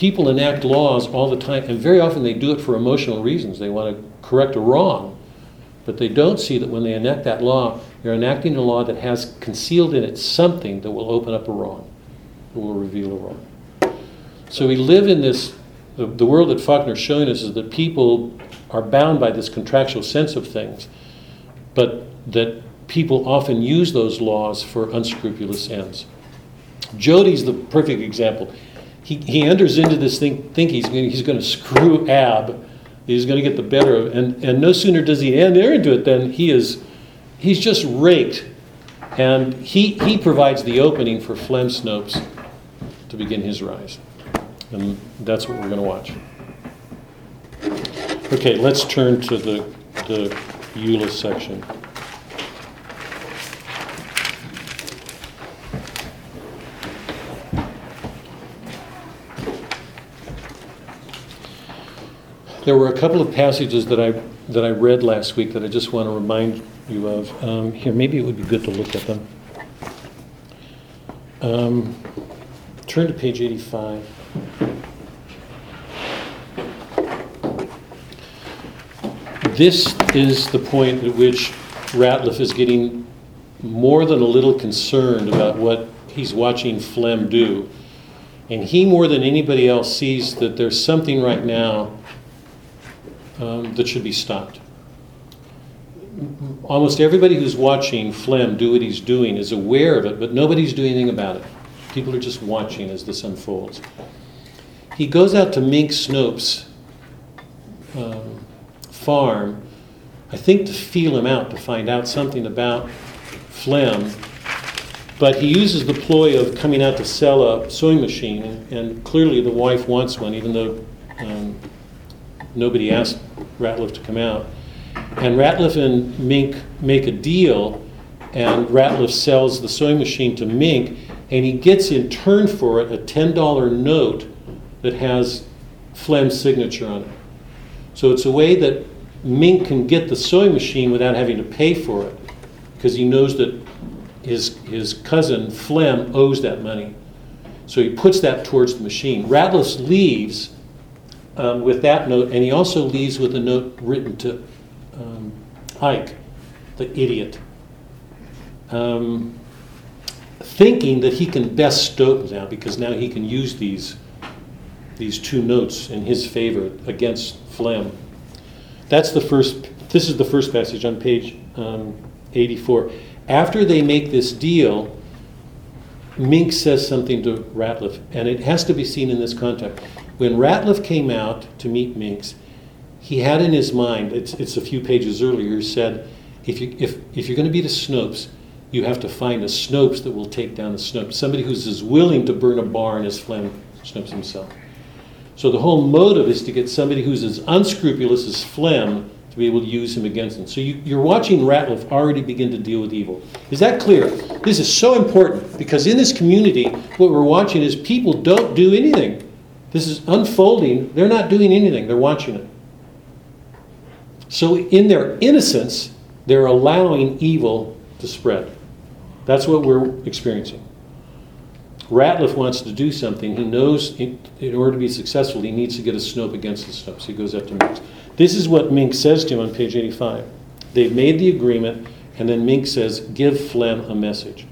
People enact laws all the time, and very often they do it for emotional reasons. They want to correct a wrong, but they don't see that when they enact that law, they're enacting a law that has concealed in it something that will open up a wrong, that will reveal a wrong. So we live in this, the, the world that Faulkner's showing us is that people are bound by this contractual sense of things, but that people often use those laws for unscrupulous ends. Jody's the perfect example. He, he enters into this thing, think he's going, he's going to screw Ab, he's going to get the better of and, and no sooner does he enter into it than he is, he's just raked. And he, he provides the opening for Flem Snopes to begin his rise. And that's what we're going to watch. Okay, let's turn to the, the Eula section. There were a couple of passages that I, that I read last week that I just want to remind you of. Um, here, maybe it would be good to look at them. Um, turn to page 85. This is the point at which Ratliff is getting more than a little concerned about what he's watching Flem do. And he, more than anybody else, sees that there's something right now um, that should be stopped. Almost everybody who's watching Flem do what he's doing is aware of it, but nobody's doing anything about it. People are just watching as this unfolds. He goes out to Mink Snopes' um, farm, I think to feel him out, to find out something about Flem. But he uses the ploy of coming out to sell a sewing machine, and, clearly the wife wants one, even though um, nobody asked Ratliff to come out. And Ratliff and Mink make a deal, and Ratliff sells the sewing machine to Mink, and he gets in turn for it a $10 note that has Flem's signature on it. So it's a way that Mink can get the sewing machine without having to pay for it, because he knows that his, his cousin Flem owes that money. So he puts that towards the machine. Ratliff leaves um, with that note, and he also leaves with a note written to um, Ike, the idiot, um, thinking that he can best Stoughton now because now he can use these, these two notes in his favor against Flem. That's the first, this is the first passage on page um, 84. After they make this deal, Mink says something to Ratliff, and it has to be seen in this context. When Ratliff came out to meet Minks, he had in his mind, it's, it's a few pages earlier, said, if, you, if, if you're going to beat a Snopes, you have to find a Snopes that will take down the Snopes. Somebody who's as willing to burn a barn as Flem Snopes himself. So the whole motive is to get somebody who's as unscrupulous as Flem to be able to use him against him. So you, you're watching Ratliff already begin to deal with evil. Is that clear? This is so important because in this community, what we're watching is people don't do anything. This is unfolding. They're not doing anything, they're watching it. So, in their innocence, they're allowing evil to spread. That's what we're experiencing. Ratliff wants to do something. He knows in, order to be successful, he needs to get a Snope against the Snope. So he goes up to Mink. This is what Mink says to him on page 85. They've made the agreement, and then Mink says, Give Flem a message.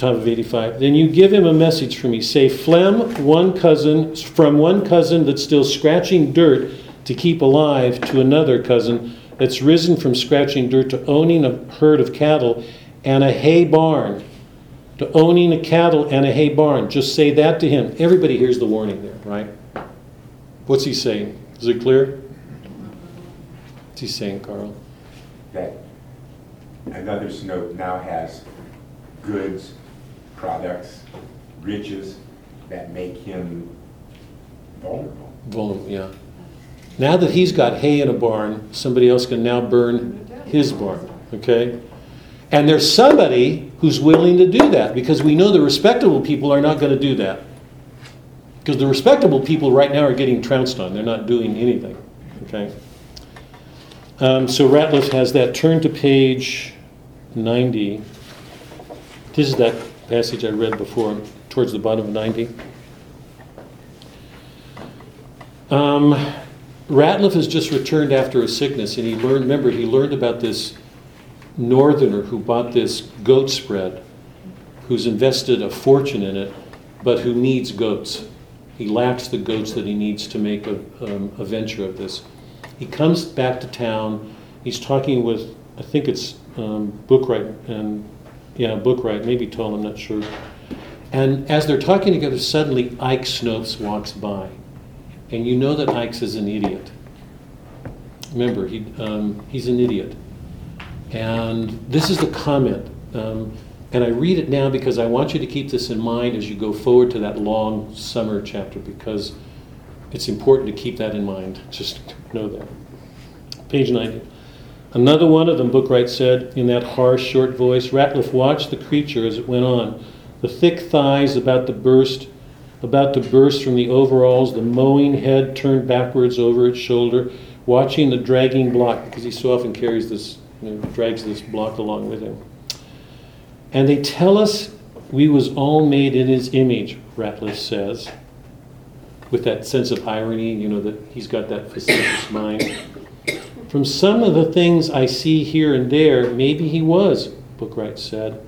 Top of 85. Then you give him a message for me. Say, Flem, one cousin, from one cousin that's still scratching dirt to keep alive, to another cousin that's risen from scratching dirt to owning a herd of cattle and a hay barn to owning a cattle and a hay barn. Just say that to him. Everybody hears the warning there, right? What's he saying? Is it clear? What's he saying, Carl? that another Snope now has goods, products, riches that make him vulnerable. Vulnerable, yeah. Now that he's got hay in a barn, somebody else can now burn his barn, okay? And there's somebody who's willing to do that because we know the respectable people are not going to do that. Because the respectable people right now are getting trounced on. They're not doing anything, okay? Um, so Ratliff has that. Turn to page 90. This is that passage I read before, towards the bottom of 90. Um, Ratliff has just returned after a sickness, and he learned. Remember, he learned about this northerner who bought this goat spread, who's invested a fortune in it, but who needs goats. He lacks the goats that he needs to make a, um, a venture of this. He comes back to town. He's talking with, I think it's um, and yeah, Bookwright, maybe Tull, I'm not sure. And as they're talking together, suddenly Ike Snopes walks by. And you know that Ike's is an idiot. Remember, he, um, he's an idiot. And this is the comment. Um, and I read it now because I want you to keep this in mind as you go forward to that long summer chapter because it's important to keep that in mind. Just know that. Page 90. Another one of them, Bookwright said in that harsh, short voice. Ratliff watched the creature as it went on. The thick thighs about to burst, about to burst from the overalls, the mowing head turned backwards over its shoulder, watching the dragging block, because he so often carries this, you know, drags this block along with him. And they tell us we was all made in his image, Ratliff says, with that sense of irony, you know, that he's got that facetious mind. From some of the things I see here and there, maybe he was, Bookwright said.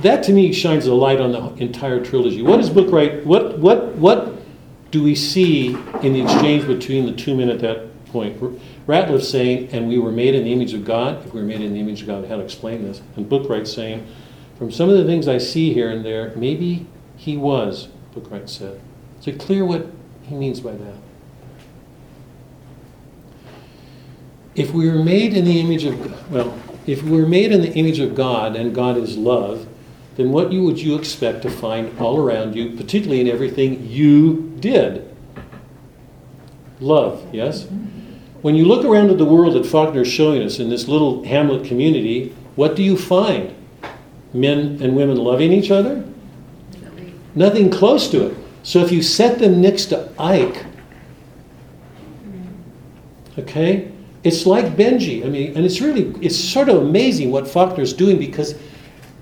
That to me shines a light on the entire trilogy. What is Bookwright? What what what do we see in the exchange between the two men at that point? Ratliff saying, "And we were made in the image of God." If we were made in the image of God, how to explain this? And Bookwright saying, "From some of the things I see here and there, maybe he was." Bookwright said. Is it clear what he means by that? If we were made in the image of, well, if we were made in the image of God and God is love, then what you, would you expect to find all around you, particularly in everything you did? Love, yes? When you look around at the world that Faulkner is showing us in this little hamlet community, what do you find? Men and women loving each other? Nothing close to it. So if you set them next to Ike, okay, it's like Benji. I mean, and it's really, it's sort of amazing what Faulkner's doing because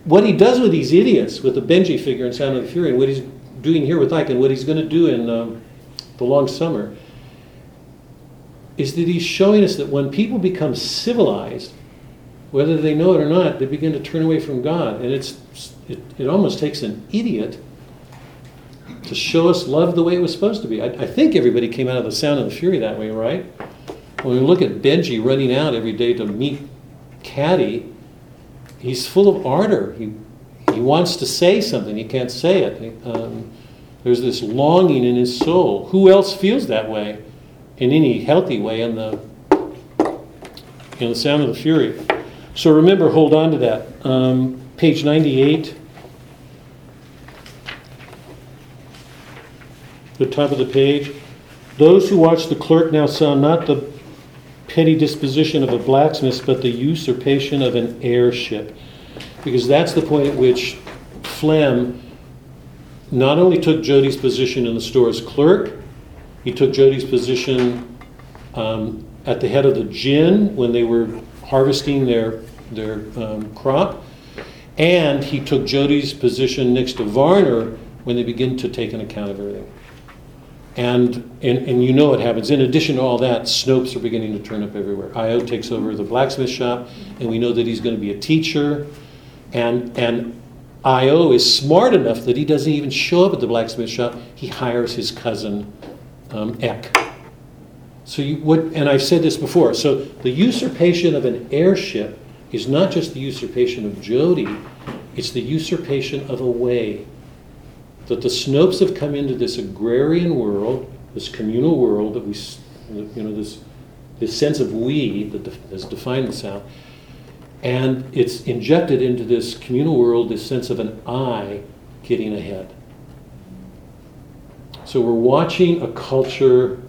what he does with these idiots, with the Benji figure in Sound and the Fury, and what he's doing here with Ike, and what he's going to do in um, The Long Summer, is that he's showing us that when people become civilized, whether they know it or not, they begin to turn away from God. And it's, it, it almost takes an idiot to show us love the way it was supposed to be. I, I think everybody came out of the Sound and the Fury that way, right? When we look at Benji running out every day to meet Caddy, he's full of ardor. He, he wants to say something, he can't say it. Um, there's this longing in his soul. Who else feels that way in any healthy way in the, in the Sound and the Fury? So remember, hold on to that. Um, page 98. The top of the page. Those who watch the clerk now saw not the petty disposition of a blacksmith, but the usurpation of an heirship. Because that's the point at which Flem not only took Jody's position in the store as clerk, he took Jody's position um, at the head of the gin when they were harvesting their their um, crop. And he took Jody's position next to Varner when they begin to take an account of everything. And, and, and you know what happens. In addition to all that, Snopes are beginning to turn up everywhere. IO takes over the blacksmith shop, and we know that he's going to be a teacher. And, and IO is smart enough that he doesn't even show up at the blacksmith shop. He hires his cousin, um, Eck. So you would, and I've said this before. So the usurpation of an heirship is not just the usurpation of Jody; it's the usurpation of a way. That the Snopes have come into this agrarian world, this communal world that we, you know, this this sense of we that def- has defined the South, and it's injected into this communal world this sense of an I getting ahead. So we're watching a culture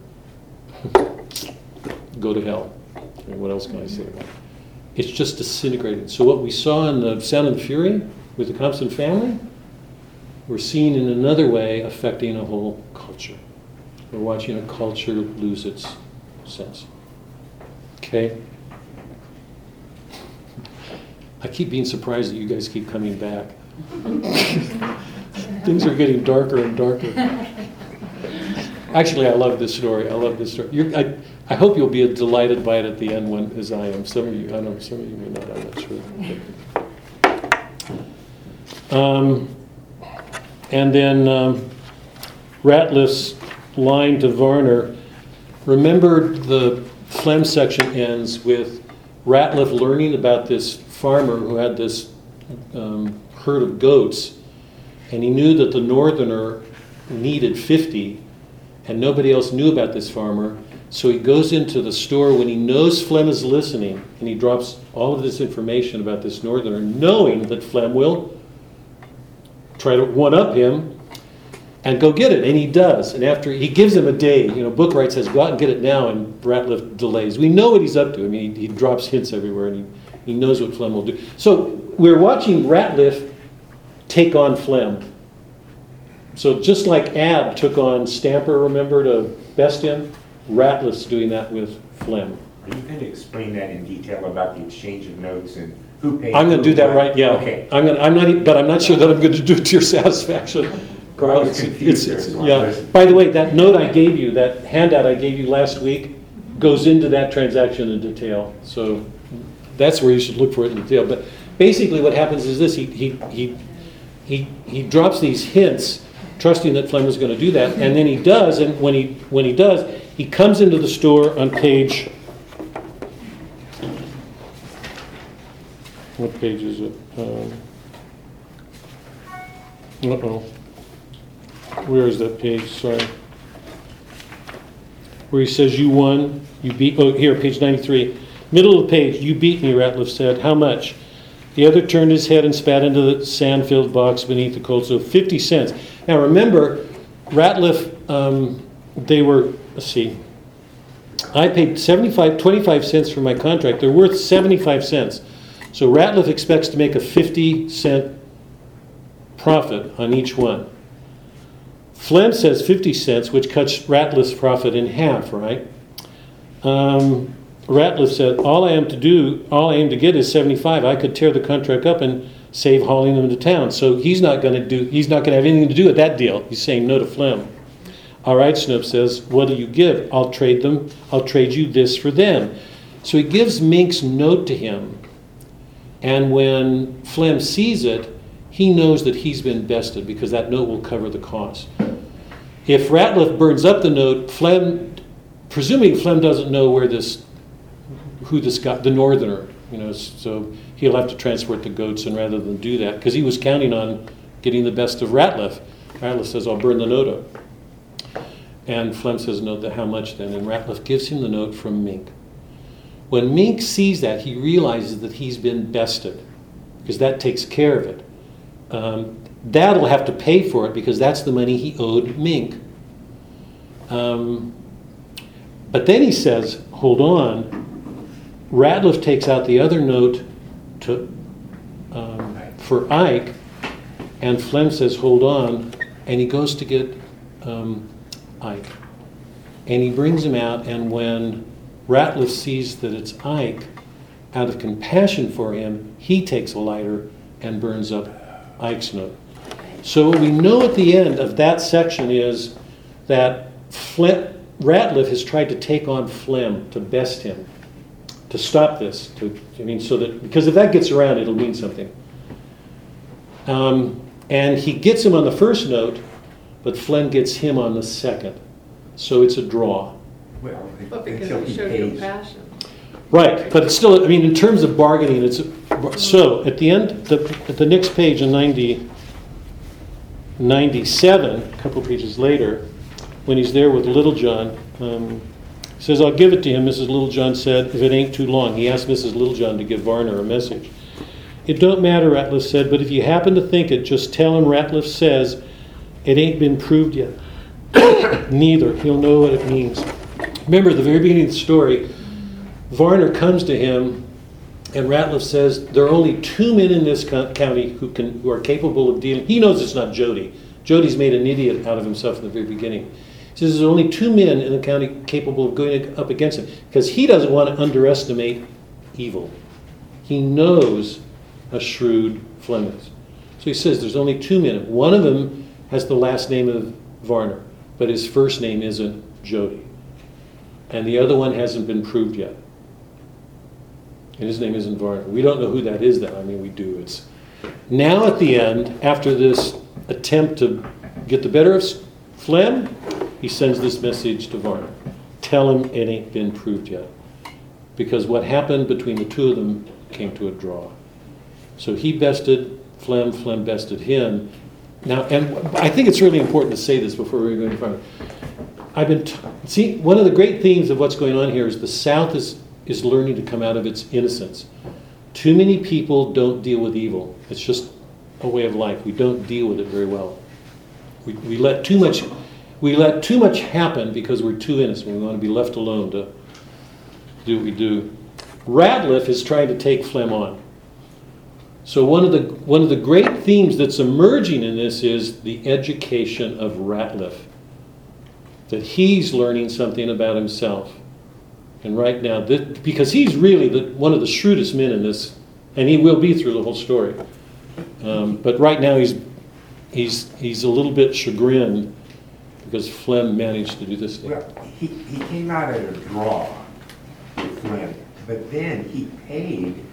go to hell. What else can I say about it? It's just disintegrating. So what we saw in the Sound and Fury with the Compson family, we're seeing in another way affecting a whole culture. We're watching a culture lose its sense. Okay? I keep being surprised that you guys keep coming back. Things are getting darker and darker. Actually, I love this story. I love this story. You're, I, I hope you'll be delighted by it at the end when, as I am. Some of you, I know some of you may not. I'm not sure. Um, and then um, Ratliff's line to Varner. Remember, the Flem section ends with Ratliff learning about this farmer who had this um, herd of goats, and he knew that the northerner needed 50, and nobody else knew about this farmer. So he goes into the store when he knows Flem is listening, and he drops all of this information about this northerner, knowing that Flem will try to one up him and go get it. And he does. And after he gives him a day, you know, Bookwright says, go out and get it now, and Ratliff delays. We know what he's up to. I mean, he, he drops hints everywhere, and he, he knows what Flem will do. So we're watching Ratliff take on Flem. So just like Ab took on Stamper, remember, to best him, Ratliff's doing that with Flem. Are you going to explain that in detail about the exchange of notes and who paid? I'm going to do that right, yeah. Okay. I'm going I'm not, e- but I'm not sure that I'm going to do it to your satisfaction. I was It's- confused it's- there, so I Yeah, by the way, that note I gave you, that handout I gave you last week, goes into that transaction in detail. So that's where you should look for it in detail. But basically what happens is this, he, he, he, he, he drops these hints, trusting that Flem is going to do that, and then he does, and when he, when he does, he comes into the store on page, what page is it? Um, Uh-oh. Where is that page? Sorry. Where he says, You won, you beat, oh, here, page 93. Middle of the page, You beat me, Ratliff said. How much? The other turned his head and spat into the sand filled box beneath the cold stove. 50 cents. Now remember, Ratliff, um, they were, let's see, I paid 75, 25 cents for my contract. They're worth 75 cents. So Ratliff expects to make a 50 cent profit on each one. Flem says 50 cents, which cuts Ratliff's profit in half, right? Um, Ratliff said, all I am to do, all I aim to get is 75. I could tear the contract up and save hauling them to town. So he's not going to do, he's not going to have anything to do with that deal. He's saying no to Flem. All right, Snopes says, what do you give? I'll trade them, I'll trade you this for them. So he gives Mink's note to him. And when Flem sees it, he knows that he's been bested because that note will cover the cost. If Ratliff burns up the note, Flem, presuming Flem doesn't know where this, who this guy, the northerner, you know, so he'll have to transport the goats, and rather than do that, because he was counting on getting the best of Ratliff, Ratliff says, "I'll burn the note up." And Flem says, "No, how much then?" And Ratliff gives him the note from Mink. When Mink sees that, he realizes that he's been bested, because that takes care of it. Um, that'll have to pay for it because that's the money he owed Mink. Um, but then he says, hold on. Ratliff takes out the other note to, um, for Ike, and Flem says, hold on, and he goes to get um, Ike. And he brings him out, and when Ratliff sees that it's Ike, out of compassion for him, he takes a lighter and burns up Ike's note. So what we know at the end of that section is that Flint, Ratliff has tried to take on Flem to best him, to stop this. To, I mean, so that because if that gets around, it'll mean something. Um, and he gets him on the first note, but Flem gets him on the second. So it's a draw. Well, But because until he he showed pays. compassion. Right, but it's still, I mean, in terms of bargaining, it's, so, at the end, the, at the next page in 90, 97, a couple pages later, when he's there with Littlejohn, um, he says, I'll give it to him, Mrs. Littlejohn said, if it ain't too long. He asked Mrs. Littlejohn to give Varner a message. It don't matter, Ratliff said, but if you happen to think it, just tell him Ratliff says it ain't been proved yet. Neither. He'll know what it means. Remember, at the very beginning of the story, Varner comes to him, and Ratliff says, There are only two men in this co- county who, can, who are capable of dealing. He knows it's not Jody. Jody's made an idiot out of himself in the very beginning. He says, There's only two men in the county capable of going up against him because he doesn't want to underestimate evil. He knows a shrewd Fleming. So he says, There's only two men. One of them has the last name of Varner, but his first name isn't Jody. And the other one hasn't been proved yet. And his name isn't Varner. We don't know who that is then. I mean, we do. It's now at the end, after this attempt to get the better of Flem, he sends this message to Varner. Tell him it ain't been proved yet. Because what happened between the two of them came to a draw. So he bested Flem, Flem bested him. Now, and I think it's really important to say this before we go any further. I've been, t- see, one of the great themes of what's going on here is the South is, is learning to come out of its innocence. Too many people don't deal with evil. It's just a way of life. We don't deal with it very well. We, we let too much, we let too much happen because we're too innocent. We want to be left alone to do what we do. Ratliff is trying to take Flem on. So one of the one of the great themes that's emerging in this is the education of Ratliff. That he's learning something about himself. And right now, this, because he's really the, one of the shrewdest men in this, and he will be through the whole story. Um, but right now, he's he's he's a little bit chagrined because Flem managed to do this thing. Well, he, he came out at a draw with Flem, but then he paid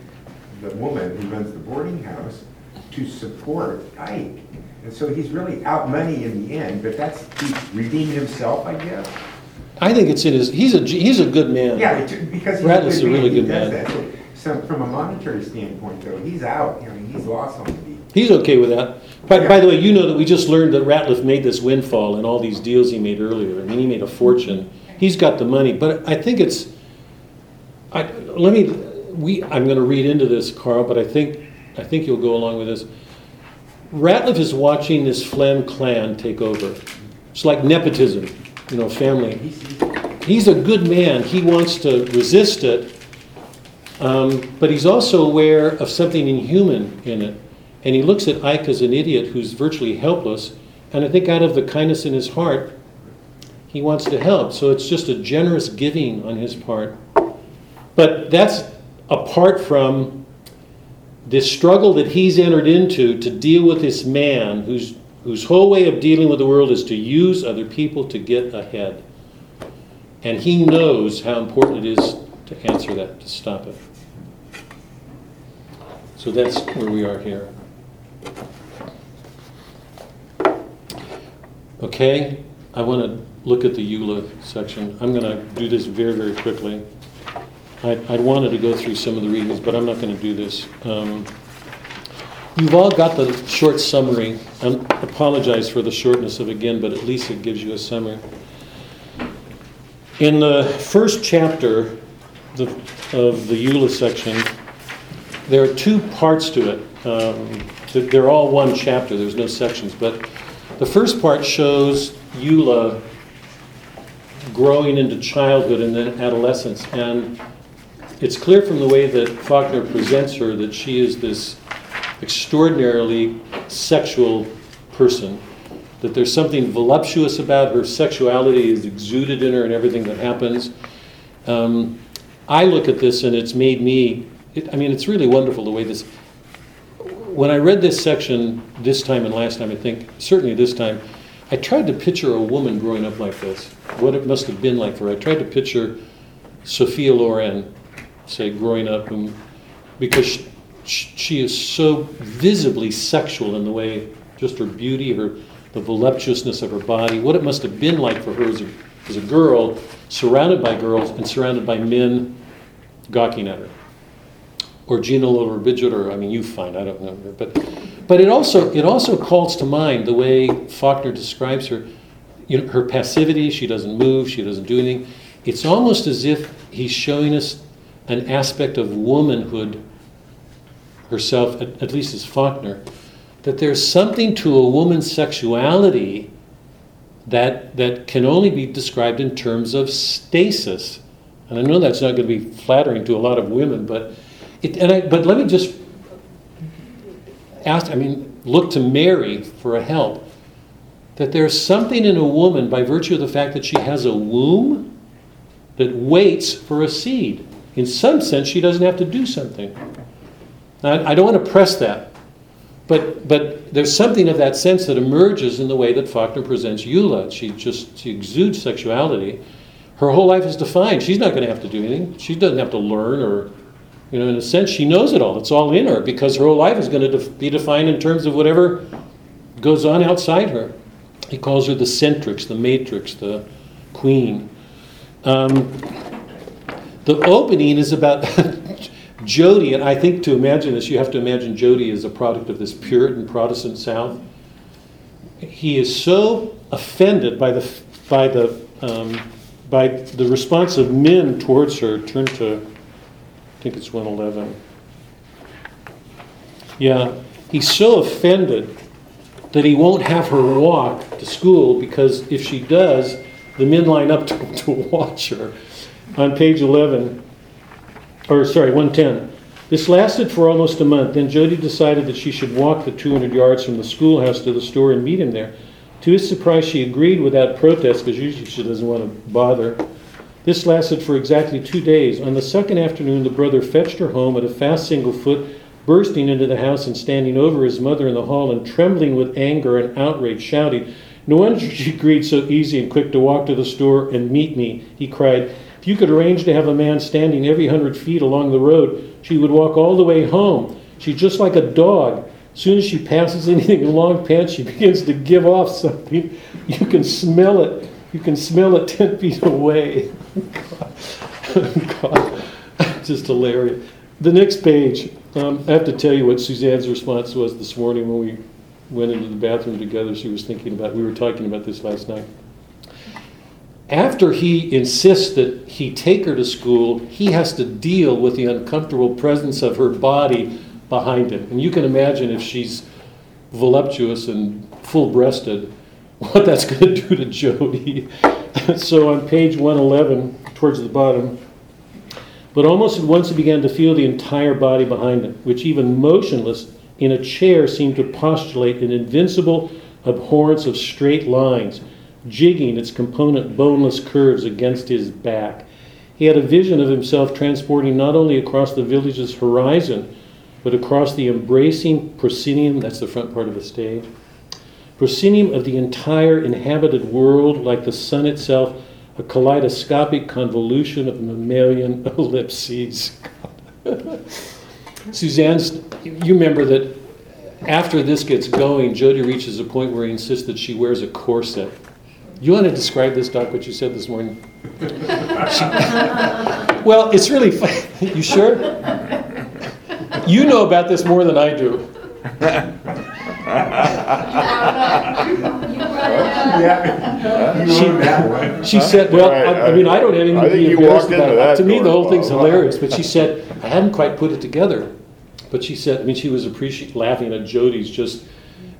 the woman who runs the boarding house to support Ike. And so he's really out money in the end, but that's, he's redeeming himself, I guess. I think it's in his. He's a he's a good man. Yeah, it- because he's a really he good does man. that. So- from a monetary standpoint, though, he's out, I mean, he's lost on the beat. He's okay with that. By, by the way, you know that we just learned that Ratliff made this windfall and all these deals he made earlier. I mean, he made a fortune. He's got the money, but I think it's. I, let me. We. I'm going to read into this, Carl, but I think I think you'll go along with this. Ratliff is watching this Flem clan take over. It's like nepotism, you know, family. He's, He's a good man. He wants to resist it, um, but he's also aware of something inhuman in it. And he looks at Ike as an idiot who's virtually helpless. And I think out of the kindness in his heart, he wants to help. So it's just a generous giving on his part. But that's apart from this struggle that he's entered into to deal with this man whose, whose whole way of dealing with the world is to use other people to get ahead. And he knows how important it is to answer that, to stop it. So that's where we are here. Okay, I want to look at the Eula section. I'm going to do this very, very quickly. I, wanted to go through some of the readings, but I'm not going to do this. Um, You've all got the short summary. I apologize for the shortness of again, but at least it gives you a summary. In the first chapter the, of the Eula section, there are two parts to it. Um, they're all one chapter, there's no sections. But the first part shows Eula growing into childhood and then adolescence. And it's clear from the way that Faulkner presents her that she is this extraordinarily sexual person. That there's something voluptuous about her sexuality is exuded in her and everything that happens. Um, I look at this and it's made me, it, I mean, it's really wonderful the way this. When I read this section this time and last time, I think certainly this time, I tried to picture a woman growing up like this. What it must have been like for her. I tried to picture Sophia Loren, say, growing up, and, because she, she is so visibly sexual in the way, just her beauty, her the voluptuousness of her body, what it must have been like for her as a, as a girl, surrounded by girls and surrounded by men gawking at her. Or Gina or I mean, you find I don't know, but but it also it also calls to mind the way Faulkner describes her, you know, her passivity. She doesn't move. She doesn't do anything. It's almost as if he's showing us an aspect of womanhood herself, at, at least as Faulkner, that there's something to a woman's sexuality that, that can only be described in terms of stasis. And I know that's not going to be flattering to a lot of women, but, it, and I, but let me just ask, I mean, look to Mary for a help. That there's something in a woman by virtue of the fact that she has a womb that waits for a seed. In some sense, she doesn't have to do something. Now, I don't want to press that, but, but there's something of that sense that emerges in the way that Faulkner presents Eula. She just she exudes sexuality. Her whole life is defined. She's not going to have to do anything. She doesn't have to learn or, you know, in a sense, she knows it all. It's all in her because her whole life is going to def- be defined in terms of whatever goes on outside her. He calls her the centrix, the matrix, the queen. Um, the opening is about Jody, and I think to imagine this, you have to imagine Jody as a product of this Puritan Protestant South. He is so offended by the by the um, by the response of men towards her. Turn to, I think it's one eleven. Yeah, he's so offended that he won't have her walk to school because if she does, the men line up to, to watch her. On page 11, or sorry, 110. This lasted for almost a month. Then Jody decided that she should walk the 200 yards from the schoolhouse to the store and meet him there. To his surprise, she agreed without protest because usually she doesn't want to bother. This lasted for exactly two days. On the second afternoon, the brother fetched her home at a fast single foot, bursting into the house and standing over his mother in the hall and trembling with anger and outrage, shouting, No wonder she agreed so easy and quick to walk to the store and meet me, he cried. If you could arrange to have a man standing every hundred feet along the road, she would walk all the way home. She's just like a dog. As soon as she passes anything in long pants, she begins to give off something. You can smell it. You can smell it 10 feet away. God. Just hilarious. The next page, um, I have to tell you what Suzanne's response was this morning when we went into the bathroom together. She was thinking about, we were talking about this last night. After he insists that he take her to school, he has to deal with the uncomfortable presence of her body behind him. And you can imagine if she's voluptuous and full breasted, what that's going to do to Jody. so on page 111, towards the bottom, but almost at once he began to feel the entire body behind him, which even motionless in a chair seemed to postulate an invincible abhorrence of straight lines, jigging its component boneless curves against his back. He had a vision of himself transporting not only across the village's horizon, but across the embracing proscenium, that's the front part of the stage, proscenium of the entire inhabited world, like the sun itself, a kaleidoscopic convolution of mammalian ellipses. Suzanne's, you remember that after this gets going, Jody reaches a point where he insists that she wears a corset. You want to describe this, Doc, what you said this morning? Well, it's really funny. You sure? You know about this more than I do. Yeah, She- that. She said, well, Right, I, I mean, I don't have anything I to think be embarrassed about. it. that To me, the whole thing's hilarious, but she said, I hadn't quite put it together. But she said, I mean, she was appreciating, laughing at Jody's just,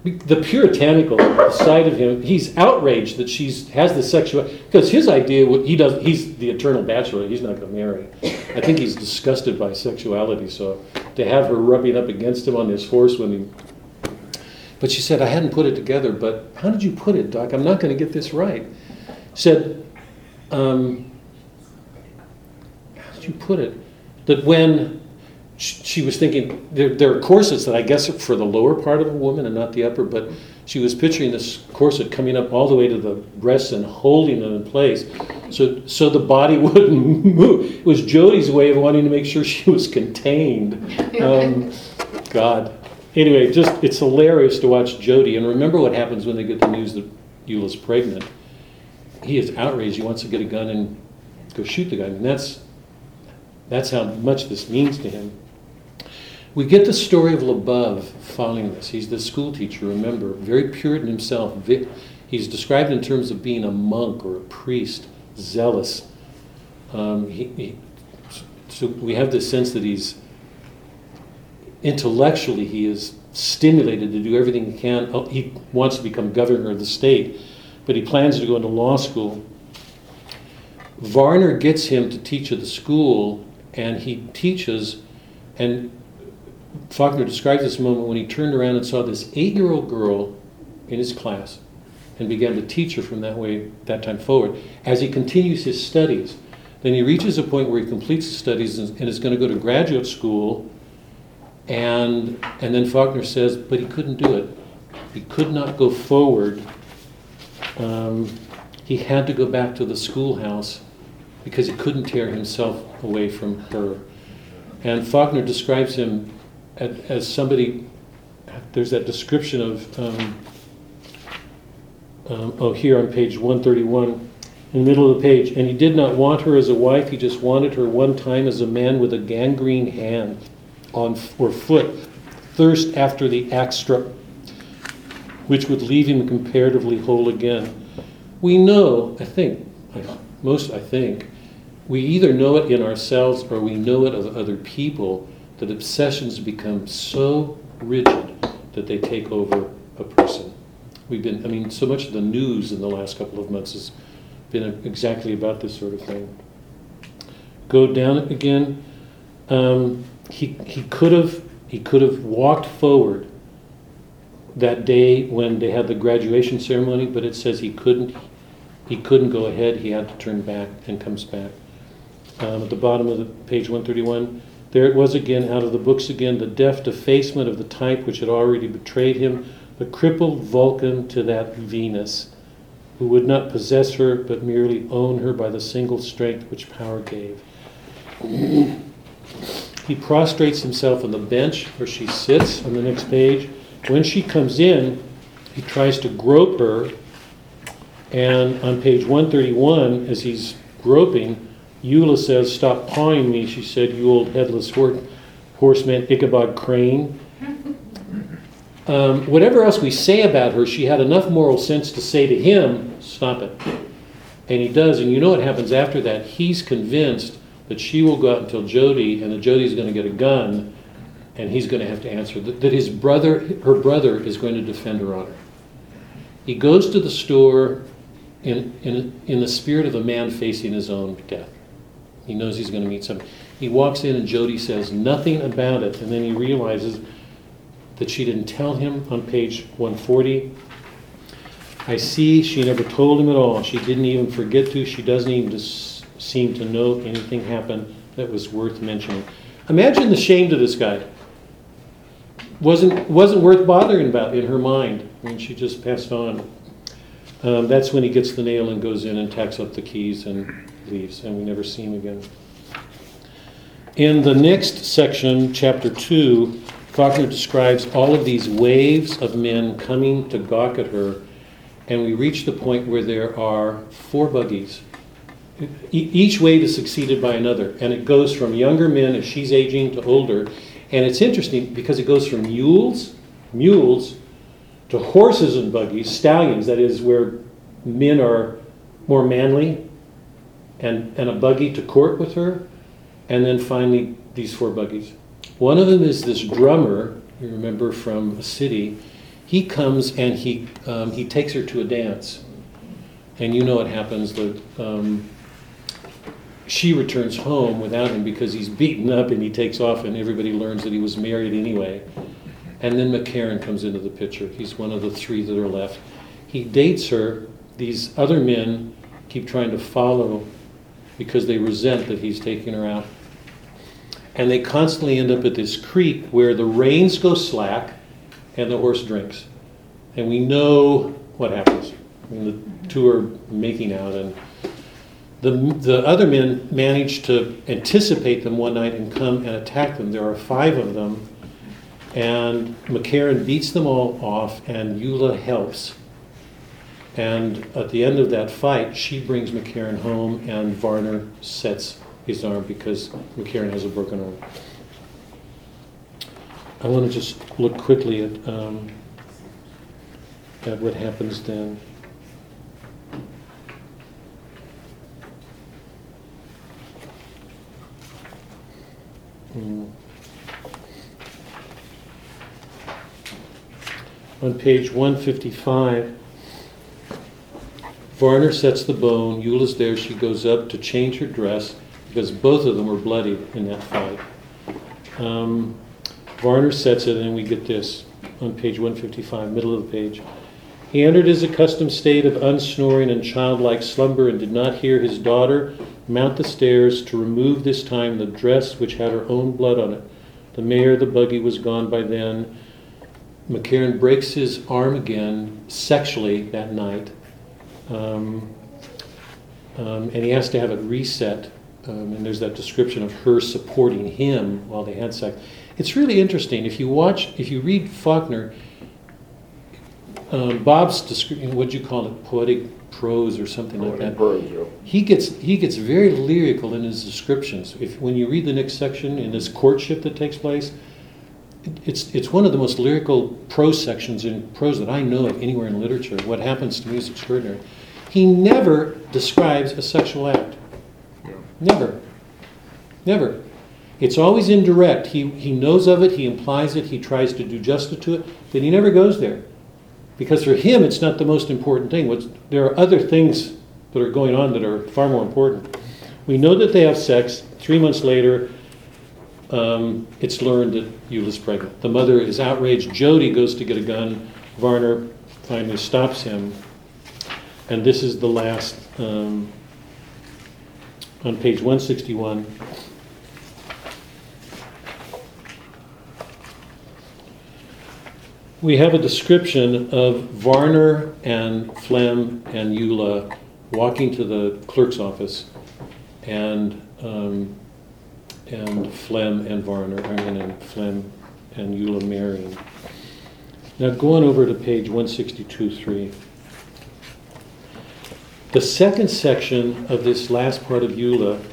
the puritanical side of him, he's outraged that she's, has the sexual, because his idea he does, he's the eternal bachelor, he's not gonna marry. I think he's disgusted by sexuality, so to have her rubbing up against him on his horse when he, but she said, I hadn't put it together, but how did you put it, Doc? I'm not gonna get this right. Said, um, how did you put it? That when she, was thinking there, there are corsets that I guess are for the lower part of a woman and not the upper, but she was picturing this corset coming up all the way to the breasts and holding them in place, so so the body wouldn't move. It was Jody's way of wanting to make sure she was contained. Um, God. Anyway, just it's hilarious to watch Jody and remember what happens when they get the news that Eula's pregnant. He is outraged. He wants to get a gun and go shoot the guy. And that's that's how much this means to him. We get the story of Labove following this. He's the school teacher, remember, very Puritan himself. He's described in terms of being a monk or a priest, zealous. Um, he, he, so we have this sense that he's intellectually he is stimulated to do everything he can. Oh, He wants to become governor of the state, but he plans to go into law school. Varner gets him to teach at the school, and he teaches, and Faulkner describes this moment when he turned around and saw this eight-year-old girl in his class and began to teach her from that way, that time forward. As he continues his studies, then he reaches a point where he completes his studies and and is going to go to graduate school, and, and then Faulkner says, but he couldn't do it. He could not go forward. Um, he had to go back to the schoolhouse because he couldn't tear himself away from her. And Faulkner describes him as, somebody, there's that description of, um, um, oh, here on page 131, in the middle of the page, and he did not want her as a wife, he just wanted her one time as a man with a gangrene hand on or foot, thirst after the struck, which would leave him comparatively whole again. We know, I think, most I think, we either know it in ourselves or we know it of other people that obsessions become so rigid that they take over a person. We've been, I mean, so much of the news in the last couple of months has been exactly about this sort of thing. Go down again. Um, he, he could have he could have walked forward that day when they had the graduation ceremony, but it says he couldn't. He couldn't go ahead. He had to turn back and comes back. Um, at the bottom of the page 131, there it was again, out of the books again, the deft effacement of the type which had already betrayed him, the crippled Vulcan to that Venus, who would not possess her, but merely own her by the single strength which power gave. He prostrates himself on the bench where she sits on the next page. When she comes in, he tries to grope her, and on page 131, as he's groping, Eula says, Stop pawing me, she said, you old headless hor- horseman, Ichabod Crane. Um, whatever else we say about her, she had enough moral sense to say to him, Stop it. And he does, and you know what happens after that? He's convinced that she will go out and tell Jody, and that Jody's going to get a gun, and he's going to have to answer. That, that his brother, her brother, is going to defend her honor. He goes to the store in, in, in the spirit of a man facing his own death. He knows he's going to meet somebody. He walks in, and Jody says nothing about it, and then he realizes that she didn't tell him on page 140. I see she never told him at all. She didn't even forget to. She doesn't even just seem to know anything happened that was worth mentioning. Imagine the shame to this guy. Wasn't, wasn't worth bothering about in her mind when she just passed on. Um, that's when he gets the nail and goes in and tacks up the keys and leaves, and we never see him again. In the next section, chapter 2, Faulkner describes all of these waves of men coming to gawk at her, and we reach the point where there are four buggies. Each wave is succeeded by another, and it goes from younger men as she's aging to older. And it's interesting because it goes from mules, mules, to horses and buggies, stallions, that is, where men are more manly, and, and a buggy to court with her, and then finally these four buggies. One of them is this drummer, you remember from a city. He comes and he, um, he takes her to a dance. And you know what happens. The, um, she returns home without him because he's beaten up and he takes off, and everybody learns that he was married anyway. And then McCarron comes into the picture. He's one of the three that are left. He dates her. These other men keep trying to follow because they resent that he's taking her out. And they constantly end up at this creek where the reins go slack and the horse drinks. And we know what happens. I mean, the two are making out, and the, the other men manage to anticipate them one night and come and attack them. There are five of them, and McCarron beats them all off, and Eula helps. And at the end of that fight, she brings McCarron home, and Varner sets his arm because McCarron has a broken arm. I want to just look quickly at, um, at what happens then. Hmm. On page 155, Varner sets the bone. Eula's there. She goes up to change her dress because both of them were bloody in that fight. Um, Varner sets it, and we get this on page 155, middle of the page. He entered his accustomed state of unsnoring and childlike slumber and did not hear his daughter mount the stairs to remove this time the dress which had her own blood on it. The mare, the buggy was gone by then. McCarron breaks his arm again sexually that night, um, um, and he has to have it reset. Um, and there's that description of her supporting him while they had sex. It's really interesting. If you watch, if you read Faulkner, um, Bob's description, what'd you call it, poetic prose or something like that. Prose, yeah. He gets he gets very lyrical in his descriptions. If when you read the next section in this courtship that takes place, it, it's it's one of the most lyrical prose sections in prose that I know of anywhere in literature. What happens to me is extraordinary. He never describes a sexual act. Never. Never. It's always indirect. He, he knows of it, he implies it, he tries to do justice to it, but he never goes there. Because for him, it's not the most important thing. What's, there are other things that are going on that are far more important. We know that they have sex. Three months later, um, it's learned that Eula's pregnant. The mother is outraged. Jody goes to get a gun. Varner finally stops him. And this is the last, um, on page 161. We have a description of Varner and Flem and Eula walking to the clerk's office, and um, and Flem and Varner, I mean, and Flem and Eula marrying. Now, going over to page 162.3. The second section of this last part of Eula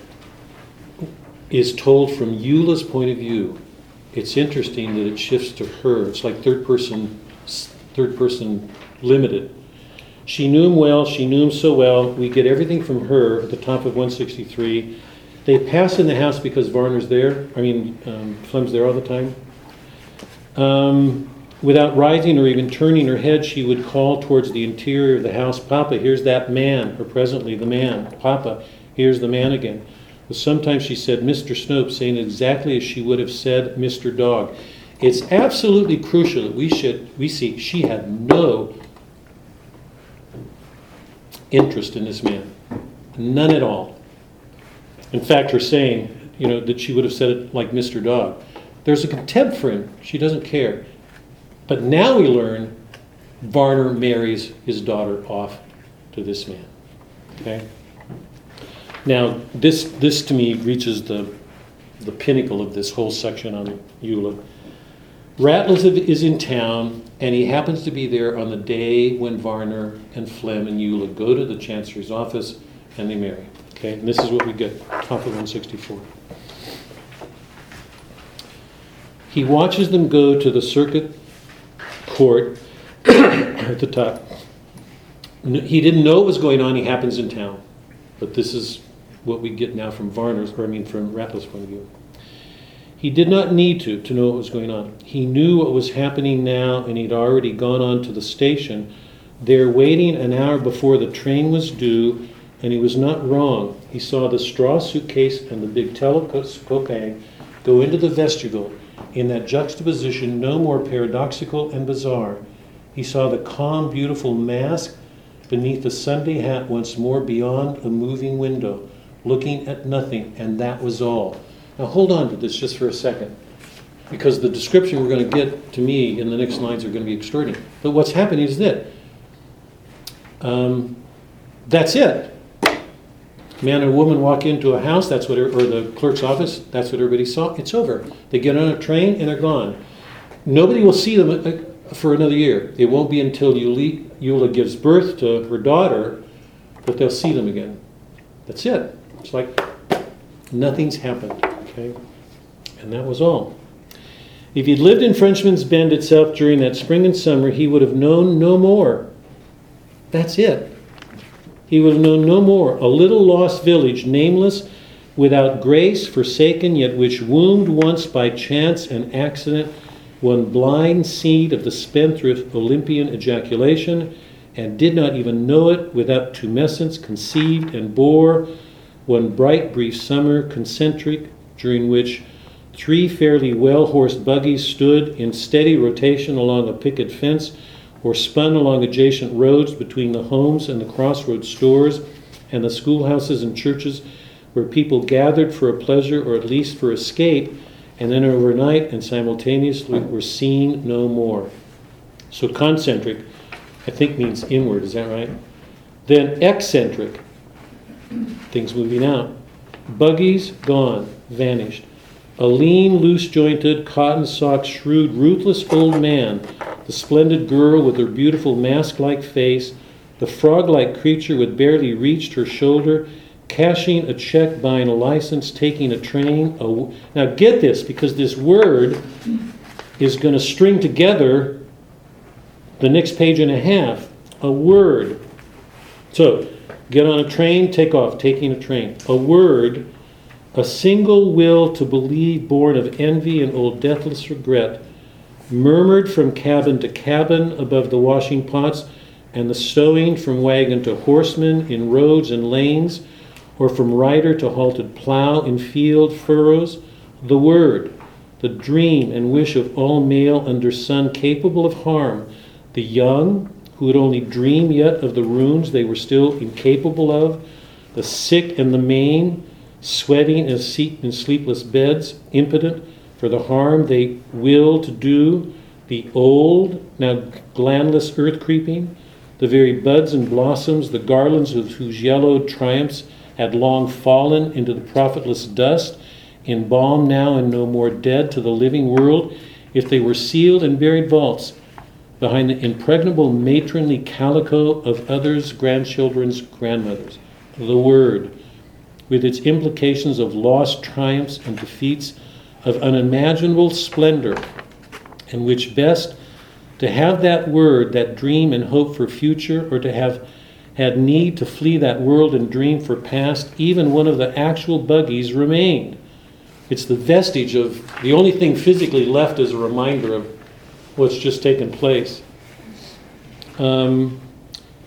is told from Eula's point of view. It's interesting that it shifts to her. It's like third person, third person limited. She knew him well. She knew him so well. We get everything from her at the top of 163. They pass in the house because Varner's there. I mean, um, Flem's there all the time. Um, without rising or even turning her head, she would call towards the interior of the house, Papa, here's that man, or presently the man. Papa, here's the man again. But sometimes she said Mr. Snope, saying exactly as she would have said Mr. Dog. It's absolutely crucial that we should we see she had no interest in this man. None at all. In fact, her saying, you know, that she would have said it like Mr. Dog. There's a contempt for him. She doesn't care. But now we learn Varner marries his daughter off to this man. Okay? Now, this, this to me reaches the, the pinnacle of this whole section on Eula. Ratliff is in town, and he happens to be there on the day when Varner and Flem and Eula go to the Chancellery's office and they marry. Okay, and this is what we get, top of 164. He watches them go to the circuit court at the top. He didn't know what was going on, he happens in town. But this is what we get now from Varner's, or I mean from Ratliff's point of view. He did not need to to know what was going on. He knew what was happening now, and he'd already gone on to the station, there waiting an hour before the train was due, and he was not wrong. He saw the straw suitcase and the big telescope go into the vestibule in that juxtaposition no more paradoxical and bizarre. He saw the calm, beautiful mask beneath the Sunday hat once more beyond a moving window, looking at nothing, and that was all. Now hold on to this just for a second, because the description we're going to get to me in the next lines are going to be extraordinary. But what's happening is that um, that's it. Man and woman walk into a house, that's what, or the clerk's office, that's what everybody saw. It's over. They get on a train and they're gone. Nobody will see them uh, for another year. It won't be until Eula gives birth to her daughter that they'll see them again. That's it. It's like nothing's happened. Okay, and that was all. If he'd lived in Frenchman's Bend itself during that spring and summer, he would have known no more. That's it. He would have known no more. A little lost village, nameless, without grace, forsaken, yet which wombed once by chance and accident one blind seed of the spendthrift Olympian ejaculation, and did not even know it without tumescence, conceived and bore one bright, brief summer, concentric, during which three fairly well horsed buggies stood in steady rotation along a picket fence or spun along adjacent roads between the homes and the crossroads stores and the schoolhouses and churches where people gathered for a pleasure or at least for escape and then overnight and simultaneously were seen no more. So concentric, I think means inward, is that right? Then eccentric, things moving out. Buggies gone, vanished. A lean, loose jointed, cotton socked, shrewd, ruthless old man, the splendid girl with her beautiful mask like face, the frog like creature with barely reached her shoulder, cashing a check, buying a license, taking a train. Now get this, because this word is going to string together the next page and a half. A word. So, get on a train, take off, taking a train. A word, a single will to believe, born of envy and old deathless regret, murmured from cabin to cabin above the washing pots and the stowing from wagon to horseman in roads and lanes or from rider to halted plow in field furrows, the word, the dream and wish of all male under sun capable of harm, the young, who would only dream yet of the ruins they were still incapable of, the sick and the main, sweating in sleepless beds, impotent for the harm they will to do, the old, now glandless earth creeping, the very buds and blossoms, the garlands of whose yellowed triumphs had long fallen into the profitless dust, embalmed now and no more dead to the living world, if they were sealed in buried vaults behind the impregnable matronly calico of others' grandchildren's grandmothers. The Word, with its implications of lost triumphs and defeats, of unimaginable splendor, and which best to have that word, that dream and hope for future, or to have had need to flee that world and dream for past, even one of the actual buggies remained. It's the vestige of the only thing physically left as a reminder of what's just taken place. Um,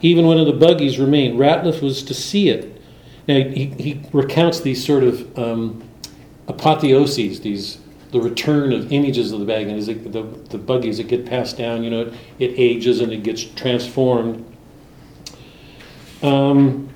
even one of the buggies remained. Ratliff was to see it. Now, he, he recounts these sort of um, apotheoses, these the return of images of the bag, and it, the, the buggies that get passed down, you know, it, it ages and it gets transformed. Um,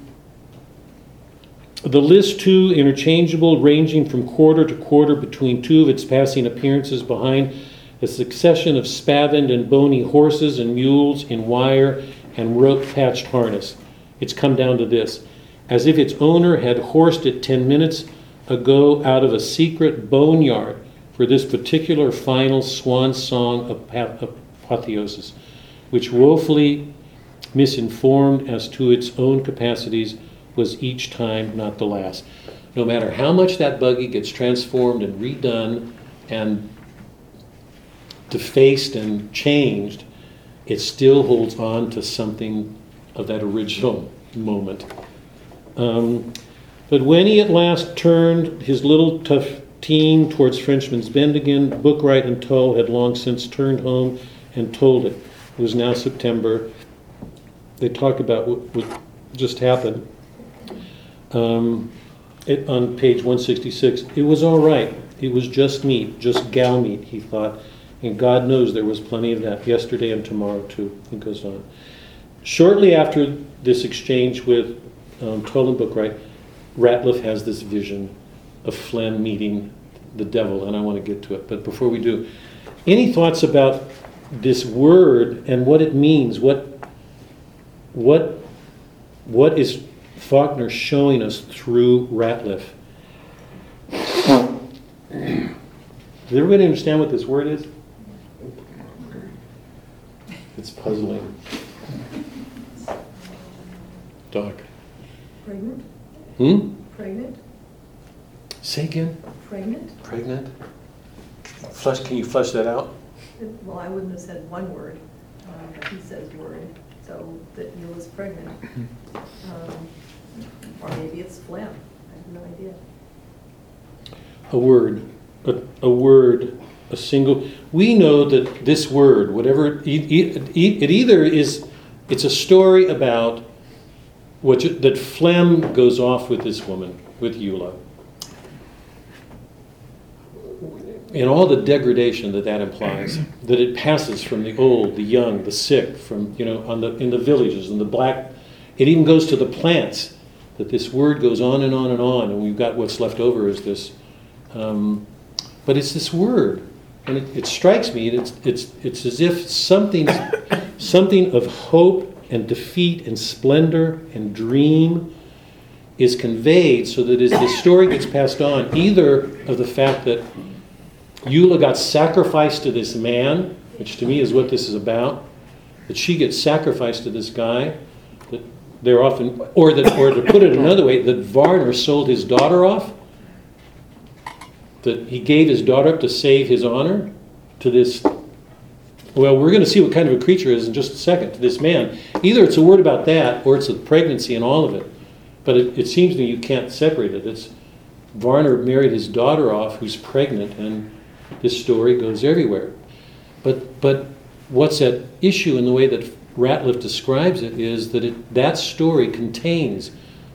the list, too, interchangeable, ranging from quarter to quarter between two of its passing appearances behind a succession of spavined and bony horses and mules in wire and rope patched harness. It's come down to this as if its owner had horsed it 10 minutes ago out of a secret boneyard for this particular final swan song of apotheosis, which woefully misinformed as to its own capacities was each time not the last. No matter how much that buggy gets transformed and redone and defaced and changed, it still holds on to something of that original moment. Um, but when he at last turned his little team towards Frenchman's Bend again, Bookwright and Tull had long since turned home and told it. It was now September. They talk about what, what just happened. Um, it, on page 166, it was all right. It was just meat, just gal meat, he thought. And God knows there was plenty of that yesterday and tomorrow too. He goes on. Shortly after this exchange with um, Tull and Bookwright, Ratliff has this vision of Flem meeting the devil, and I want to get to it. But before we do, any thoughts about this word and what it means? What what what is Faulkner showing us through Ratliff? Does everybody understand what this word is? It's puzzling. Doc. Pregnant, Hmm? pregnant, Say again. pregnant? Pregnant? Flesh, can you flush that out? Well, I wouldn't have said one word, um, but he says word, so that Eula's pregnant. Um, Or maybe it's Flem, I have no idea. A word, a, a word, a single. We know that this word, whatever, it, it, it either is, it's a story about you, that Flem goes off with this woman, with Eula. And all the degradation that that implies, that it passes from the old, the young, the sick, from you know, on the in the villages and the black. It even goes to the plants. That this word goes on and on and on, and we've got what's left over is this um, but it's this word, and it, it strikes me. It's it's it's as if something something of hope and defeat and splendor and dream is conveyed, so that as the story gets passed on, either of the fact that Eula got sacrificed to this man, which to me is what this is about, that she gets sacrificed to this guy, that they're often, or that, or to put it another way, that Varner sold his daughter off that he gave his daughter up to save his honor to this well we're going to see what kind of a creature is in just a second to this man. Either it's a word about that or it's the pregnancy and all of it. But it, it seems to me you can't separate it. It's varner married his daughter off who's pregnant and this story goes everywhere. But but what's at issue in the way that ratliff describes it is that it, that story contains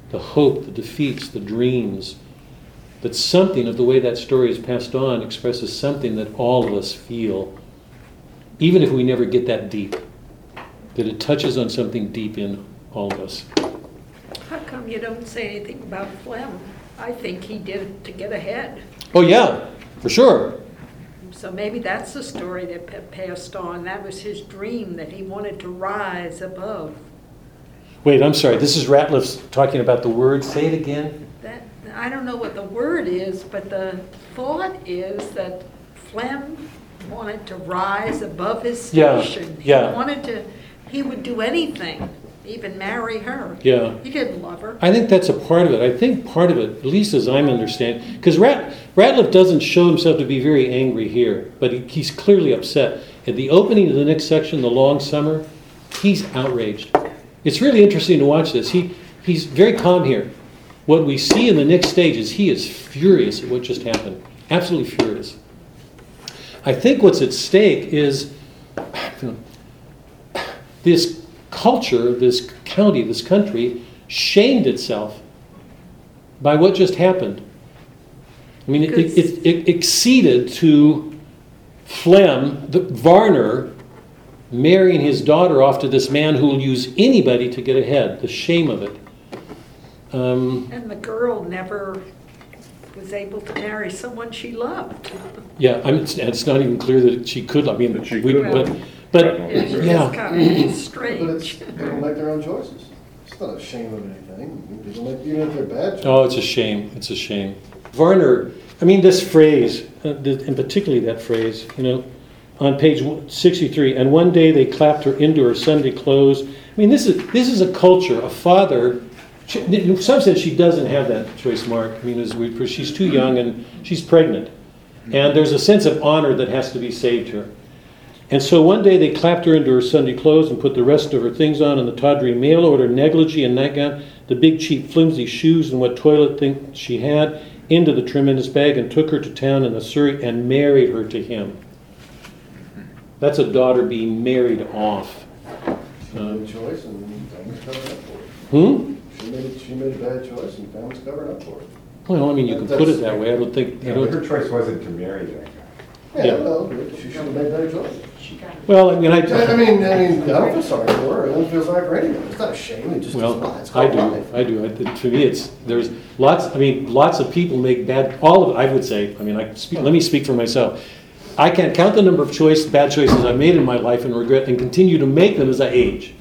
the hope the defeats the dreams that something of the way that story is passed on expresses something that all of us feel, even if we never get that deep, that it touches on something deep in all of us. How come you don't say anything about Flem? I think he did it to get ahead. Oh, yeah, for sure. So maybe that's the story that passed on. That was his dream, that he wanted to rise above. Wait, I'm sorry. This is Ratliff's talking about the word. Say it again. That, I don't know what the word is, but the thought is that Flem wanted to rise above his Yeah, station. yeah. He wanted to, he would do anything, even marry her. Yeah. He didn't love her. I think that's a part of it. I think part of it, at least as I'm understanding, because Rat, Ratliff doesn't show himself to be very angry here, but he, he's clearly upset. At the opening of the next section, The Long Summer, he's outraged. It's really interesting to watch this. He, he's very calm here. What we see in the next stage is he is furious at what just happened. Absolutely furious. I think what's at stake is this culture, this county, this country shamed itself by what just happened. I mean, it, it, it, exceeded to Flem, the Varner, marrying his daughter off to this man who will use anybody to get ahead. The shame of it. Um, And the girl never was able to marry someone she loved. yeah, I mean, it's, it's not even clear that she could. I mean, That she we, could. but, but It's just yeah. kind of But it's, strange. people make their own choices. It's not a shame of anything. People make, even if they're bad choices. Oh, it's a shame. It's a shame. Varner, I mean, this phrase, uh, th- and particularly that phrase, you know, on page 63, and one day they clapped her into her Sunday clothes. I mean, this is, this is a culture, a father. She, in some sense, she doesn't have that choice, Mark. I mean, as we, because she's too young and she's pregnant. And there's a sense of honor that has to be saved her. And so one day they clapped her into her Sunday clothes and put the rest of her things on and the tawdry mail order negligee and nightgown, the big cheap flimsy shoes and what toilet things she had into the tremendous bag and took her to town in the Surrey and married her to him. That's a daughter being married off. A choice and family's covered up for it. Hmm? She made, she made a bad choice and family's covered up for it. Well, I mean, you can put it that way. I don't think, I Yeah, but don't, her choice wasn't to marry that guy. Yeah, Yeah. well, she should have made better choice. Well, I mean, I. I mean, I mean, I don't feel sorry for her, I don't feel sorry for anyone, it's not a shame, it just is Well, not, it's I called do, life. I do. I- To me, it's, there's lots, I mean, lots of people make bad, all of it, I would say, I mean, I, speak- let me speak for myself. I can't count the number of choice, bad choices I've made in my life and regret and continue to make them as I age.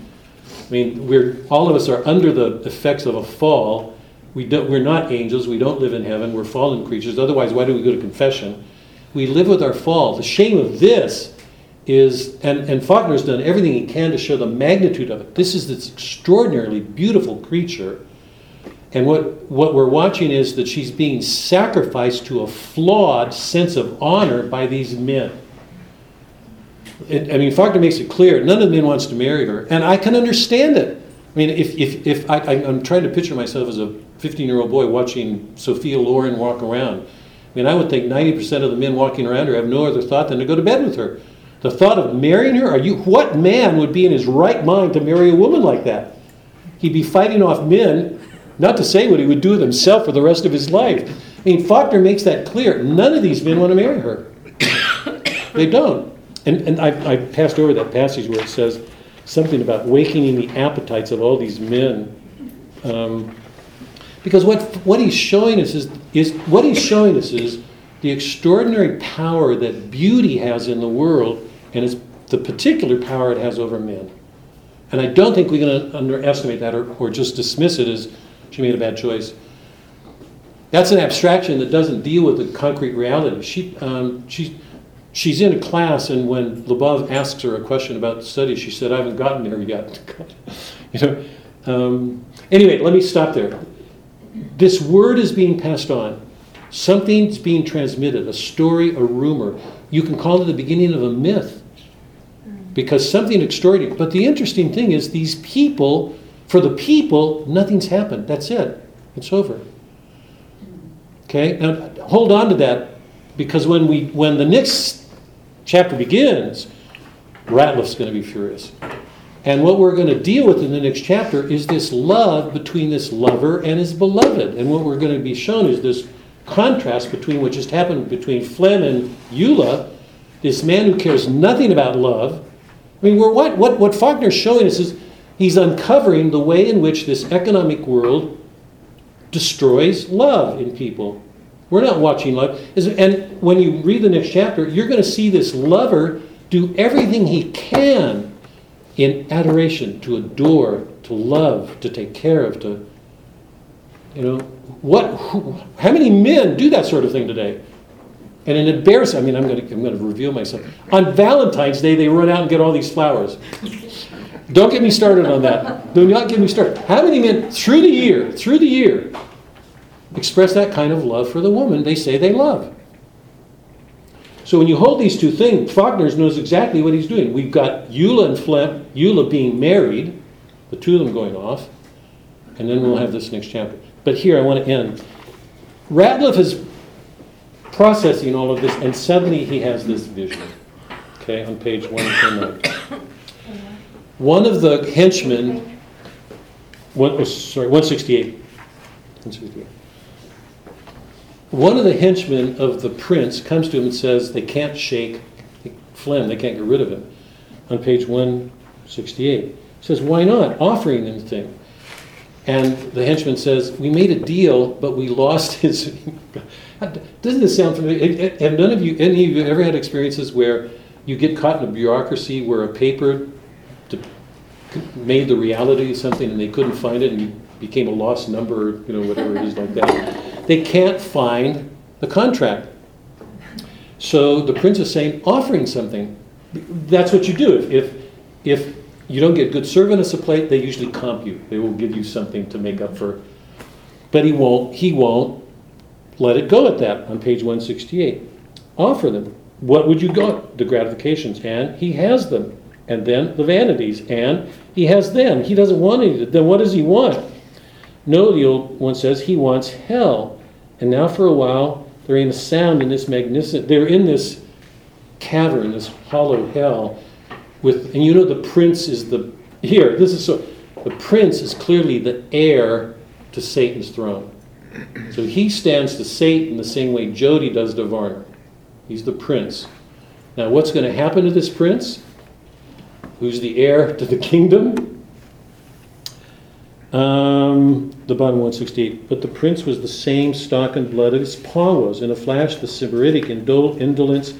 I mean, we're, all of us are under the effects of a fall. We don't, we're not angels, we don't live in heaven, we're fallen creatures, otherwise why do we go to confession? We live with our fall. The shame of this is, and, and Faulkner's done everything he can to show the magnitude of it. This is this extraordinarily beautiful creature. And what, what we're watching is that she's being sacrificed to a flawed sense of honor by these men. It, I mean, Faulkner makes it clear none of the men wants to marry her, and I can understand it. I mean, if, if, if I, I'm trying to picture myself as a 15 year old boy watching Sophia Loren walk around. I mean, I would think 90% of the men walking around her have no other thought than to go to bed with her. The thought of marrying her, are you, what man would be in his right mind to marry a woman like that? He'd be fighting off men, not to say what he would do with himself for the rest of his life. I mean, Faulkner makes that clear. None of these men want to marry her. They don't. And, and I, I passed over that passage where it says something about wakening the appetites of all these men. Um, because what, what he's showing us is, is what he's showing us is the extraordinary power that beauty has in the world and it's the particular power it has over men. And I don't think we're going to underestimate that or, or just dismiss it as she made a bad choice. That's an abstraction that doesn't deal with the concrete reality. She, um, she, she's in a class, and when Labove asks her a question about the study, she said, I haven't gotten there yet. you know? Um, anyway, let me stop there. This word is being passed on. Something's being transmitted, a story, a rumor. You can call it the beginning of a myth because something extraordinary. But the interesting thing is, these people, for the people, nothing's happened. That's it. It's over. Okay? Now, hold on to that because when, we, when the next chapter begins, Ratliff's going to be furious. And what we're going to deal with in the next chapter is this love between this lover and his beloved. And what we're going to be shown is this contrast between what just happened between Flem and Eula, this man who cares nothing about love. I mean, we're, what, what, what Faulkner's showing us is he's uncovering the way in which this economic world destroys love in people. We're not watching love. And when you read the next chapter, you're going to see this lover do everything he can in adoration, to adore, to love, to take care of, to, you know, what, who, how many men do that sort of thing today? And an embarrassing, I mean, I'm going to, I'm going to reveal myself. On Valentine's Day, they run out and get all these flowers. Don't get me started on that. Do not get me started. How many men through the year, through the year, express that kind of love for the woman they say they love? So when you hold these two things, Faulkner knows exactly what he's doing. We've got Eula and Flem, Eula being married, the two of them going off, and then we'll have this next chapter. But here I want to end. Ratliff is processing all of this, and suddenly he has this vision. Okay, on page 129. One of the henchmen, one, oh, sorry, 168. 168. One of the henchmen of the prince comes to him and says they can't shake Flem, they can't get rid of him. On page 168. He says, Why not? Offering them the thing. And the henchman says, We made a deal, but we lost his. Doesn't this sound familiar? Have none of you, any of you ever had experiences where you get caught in a bureaucracy where a paper made the reality of something and they couldn't find it and you became a lost number, you know, whatever it is like that? They can't find the contract. So the prince is saying, offering something. That's what you do. If, if, you don't get good service a plate, they usually comp you. They will give you something to make up for. But he won't, he won't let it go at that on page 168. Offer them. What would you go? The gratifications. And he has them. And then the vanities. And he has them. He doesn't want any. Then what does he want? No, the old one says he wants hell. And now for a while, they're in a sound in this magnificent, they're in this cavern, this hollow hell. With, and you know the prince is the, here, this is so, the prince is clearly the heir to Satan's throne. So he stands to Satan the same way Jody does to Varner. He's the prince. Now, what's going to happen to this prince? Who's the heir to the kingdom? Um, the bottom 168. But the prince was the same stock and blood as Paul was. In a flash, the Sybaritic indol- indolence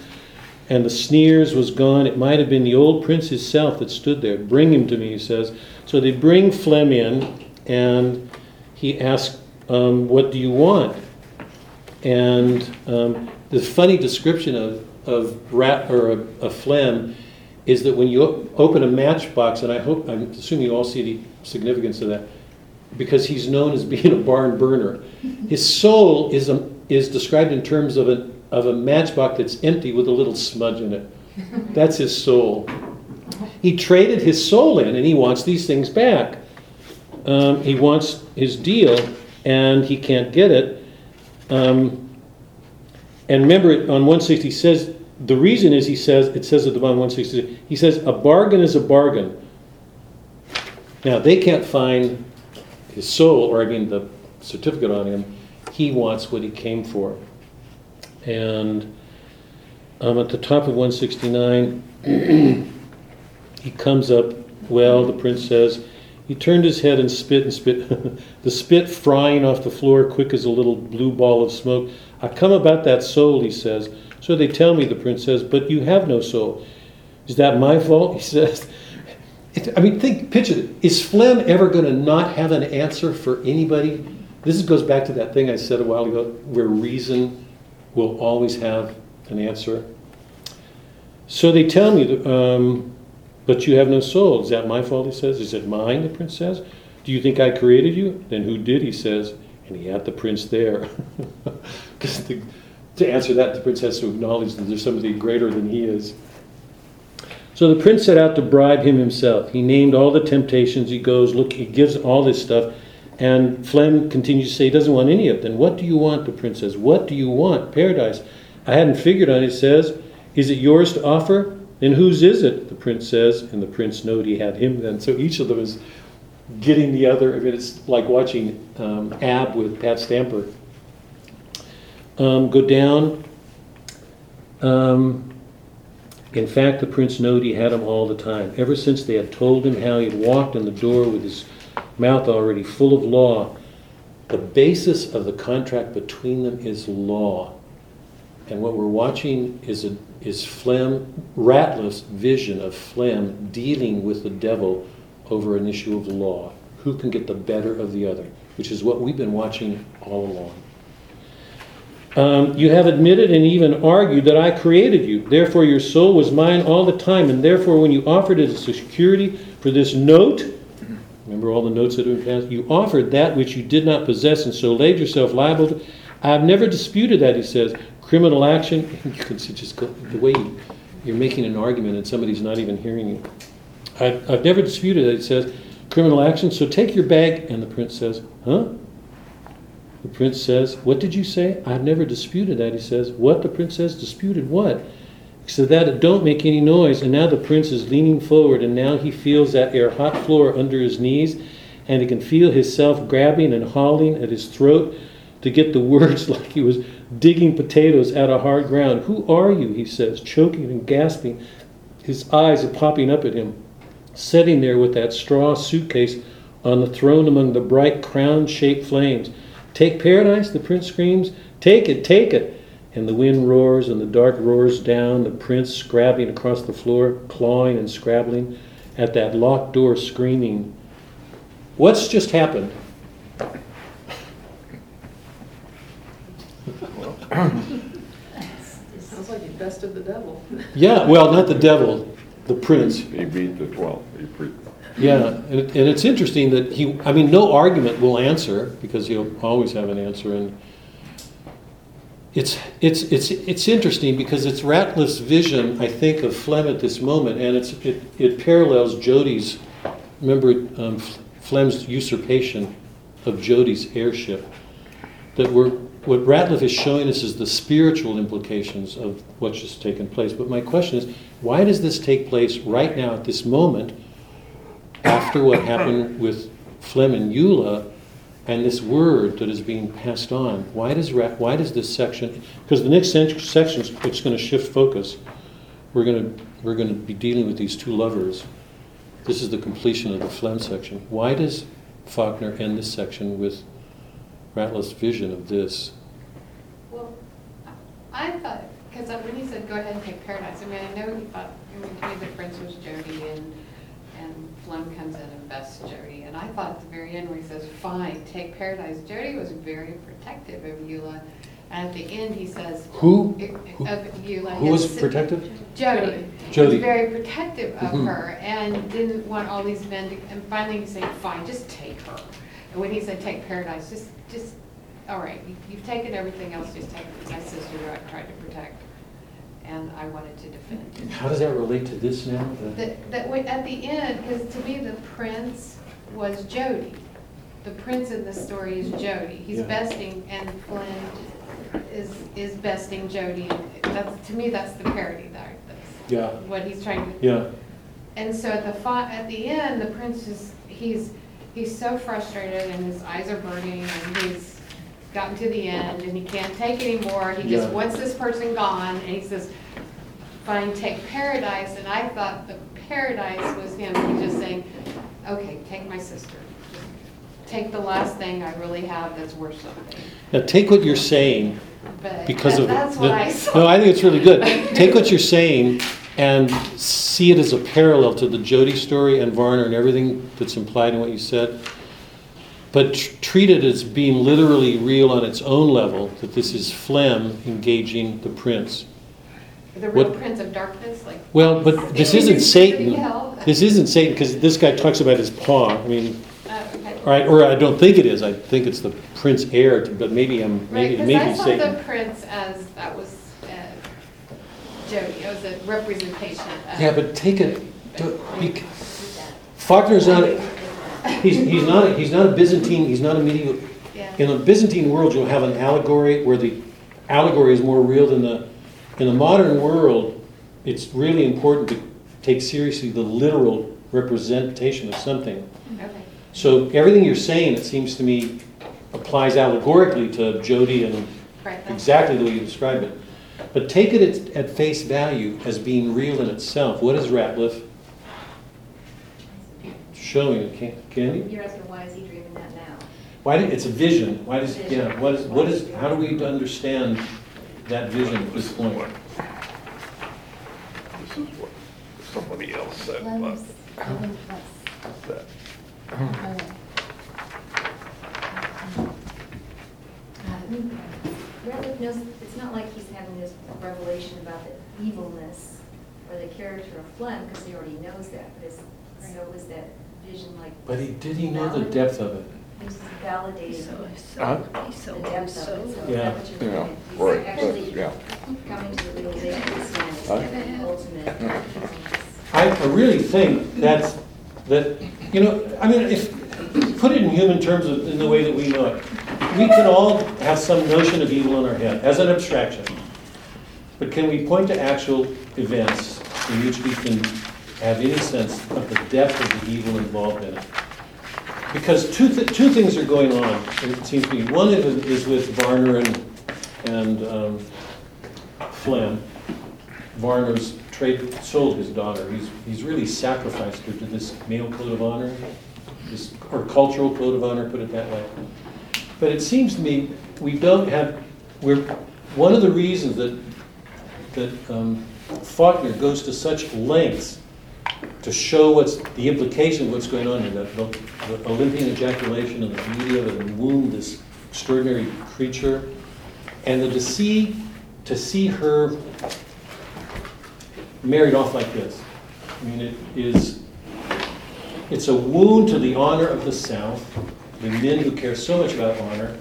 and the sneers was gone. It might have been the old prince himself that stood there. Bring him to me, he says. So they bring Flem in, and he asks, um, What do you want? And um, the funny description of, of rat or a, a Flem is that when you open a matchbox, and I hope, I'm assuming you all see the significance of that, because he's known as being a barn burner. His soul is, a, is described in terms of a, of a matchbox that's empty with a little smudge in it. That's his soul. He traded his soul in, and he wants these things back. Um, he wants his deal, and he can't get it. Um, and remember, on 160, he says, the reason is he says, it says at the bottom of 160, he says, a bargain is a bargain. Now, they can't find his soul, or I mean the certificate on him. He wants what he came for. And um, at the top of 169, he comes up, well, the prince says, he turned his head and spit and spit, the spit frying off the floor quick as a little blue ball of smoke. I come about that soul, he says. So they tell me, the prince says, but you have no soul. Is that my fault? He says. I mean, think, picture. Is Flem ever going to not have an answer for anybody? This goes back to that thing I said a while ago, where reason will always have an answer. So they tell me, um, but you have no soul. Is that my fault? He says. Is it mine? The prince says. Do you think I created you? Then who did? He says. And he had the prince there. Because to answer that, the prince has to acknowledge that there's somebody greater than he is. So the prince set out to bribe him himself. He named all the temptations. He goes, look, he gives all this stuff. And Flem continues to say he doesn't want any of them. What do you want? The prince says. What do you want? Paradise. I hadn't figured on it. Says, Is it yours to offer? Then whose is it? The prince says. And the prince knowed he had him then. So each of them is getting the other. I mean, it's like watching um, Ab with Pat Stamper. Um, go down. Um, in fact, the prince knowed he had him all the time, ever since they had told him how he had walked in the door with his mouth already full of law. The basis of the contract between them is law. And what we're watching is a is Flem, Ratliff's vision of Flem dealing with the devil over an issue of law. Who can get the better of the other? Which is what we've been watching all along. Um, you have admitted and even argued that I created you. Therefore, your soul was mine all the time. And therefore, when you offered it as a security for this note, remember all the notes that have passed? You offered that which you did not possess and so laid yourself liable to. I've never disputed that, he says. Criminal action, you can see just go, the way you, you're making an argument and somebody's not even hearing you. I've, I've never disputed that, he says. Criminal action, so take your bag. And the prince says, Huh? The prince says, What did you say? I've never disputed that. He says, What? The prince says, Disputed what? He said, That it don't make any noise. And now the prince is leaning forward, and now he feels that air hot floor under his knees, and he can feel himself grabbing and hauling at his throat to get the words like he was digging potatoes out of hard ground. Who are you? He says, choking and gasping. His eyes are popping up at him, sitting there with that straw suitcase on the throne among the bright crown shaped flames. Take paradise, the prince screams. Take it, take it. And the wind roars and the dark roars down, the prince scrabbling across the floor, clawing and scrabbling at that locked door, screaming. What's just happened? Sounds like the best of the devil. yeah, well, not the devil, the prince. He beat the 12. Yeah, and, and it's interesting that he, I mean, no argument will answer because he'll always have an answer. And it's, it's, it's, it's interesting because it's Ratliff's vision, I think, of Flem at this moment, and it's, it, it parallels Jody's, remember um, Flem's usurpation of Jody's heirship. That we're, what Ratliff is showing us is the spiritual implications of what's just taken place. But my question is, why does this take place right now at this moment? After what happened with Flem and Eula and this word that is being passed on, why does, why does this section, because the next section is it's going to shift focus. we're going to, we're going to be dealing with these two lovers. This is the completion of the Flem section. Why does Faulkner end this section with Ratliff's vision of this? Well, I thought, because when he said, go ahead and take paradise, I mean, I know he thought, I mean, the prince was Jody and, and comes in and bests Jody. And I thought at the very end where he says, fine, take paradise, Jody was very protective of Eula. And at the end, he says. Who? Who- Of Eula. Who was protective? Jody. Jody. Was very protective of Mhm. her and didn't want all these men to, and finally he said, fine, just take her. And when he said take paradise, just, just, all right, you- you've taken everything else, just take my sister who I tried to protect. And I wanted to defend. How does that relate to this now? The- That, that, way- at the end, because to me, the prince was Jody. The prince in the story is Jody. He's Yeah. besting, and Flem is, is besting Jody. That's, to me, that's the parody there. That's Yeah. What he's trying to, Yeah, and so at the fi, at the end, the prince is, he's, he's so frustrated and his eyes are burning and he's gotten to the end and he can't take anymore. He just Yeah. wants this person gone and he says, fine, take paradise. And I thought the paradise was him, He's just saying, okay, take my sister. Take the last thing I really have that's worth something. now take what you're saying But because of. that's the- what I saw. No, I think it's really good. Take what you're saying and see it as a parallel to the Jody story and Varner and everything that's implied in what you said. But tr- treat it as being literally real on its own level, that this is Flem engaging the prince. The real what- prince of darkness, like. Well, but this isn't Satan. This isn't Satan, because this guy talks about his paw. I mean, Oh, okay. all right, or I don't think it is. I think it's the prince heir, but maybe I'm, maybe, Right, maybe because I saw the Satan. prince as, that was uh, Jody, it was a representation of. Yeah, but take it, do- Faulkner's not, he's, he's not, he's not a Byzantine, he's not a medieval. Yeah. In the Byzantine world, you'll have an allegory where the allegory is more real than the, in the modern world, it's really important to take seriously the literal representation of something. Okay, So everything you're saying, it seems to me, applies allegorically to Jody and right, that's, exactly the way you described it. But take it at, at face value as being real in itself. What is Ratliff showing? Can, can you? You're asking why is he dreaming that now? Why, did- it's a vision. Why does, yeah, what is, what is, how do we understand that vision at this point? This is what somebody else said, but Flem's, Flem's plus. that, Okay. Uh, Ratliff knows, it's not like he's having this revelation about the evilness or the character of Flem, because he already knows that, but it's, so is that vision like? But he, did he know the depth of it? He's validating So, Huh? so, he's so, the depth of it, so is Yeah. that what you're yeah, thinking? He's right, actually yeah. coming to the realization he's Huh? the ultimate. I I really think that's, that, you know, I mean, if, put it in human terms of, in the way that we know it. We can all have some notion of evil in our head, as an abstraction. But can we point to actual events in which we can have any sense of the depth of the evil involved in it? Because two, thi- two things are going on, it seems to me. One is with Varner and, and um, Flem. Varner's trade, sold his daughter. He's, he's really sacrificed her to this male code of honor, this, or cultural code of honor, put it that way. But it seems to me, we don't have, we're, one of the reasons that, that um, Faulkner goes to such lengths to show what's, the implication of what's going on here, that the the Olympian ejaculation and the beauty of it, and womb this extraordinary creature, and the to see, to see her married off like this. I mean, it is, it's a wound to the honor of the South, the men who care so much about honor.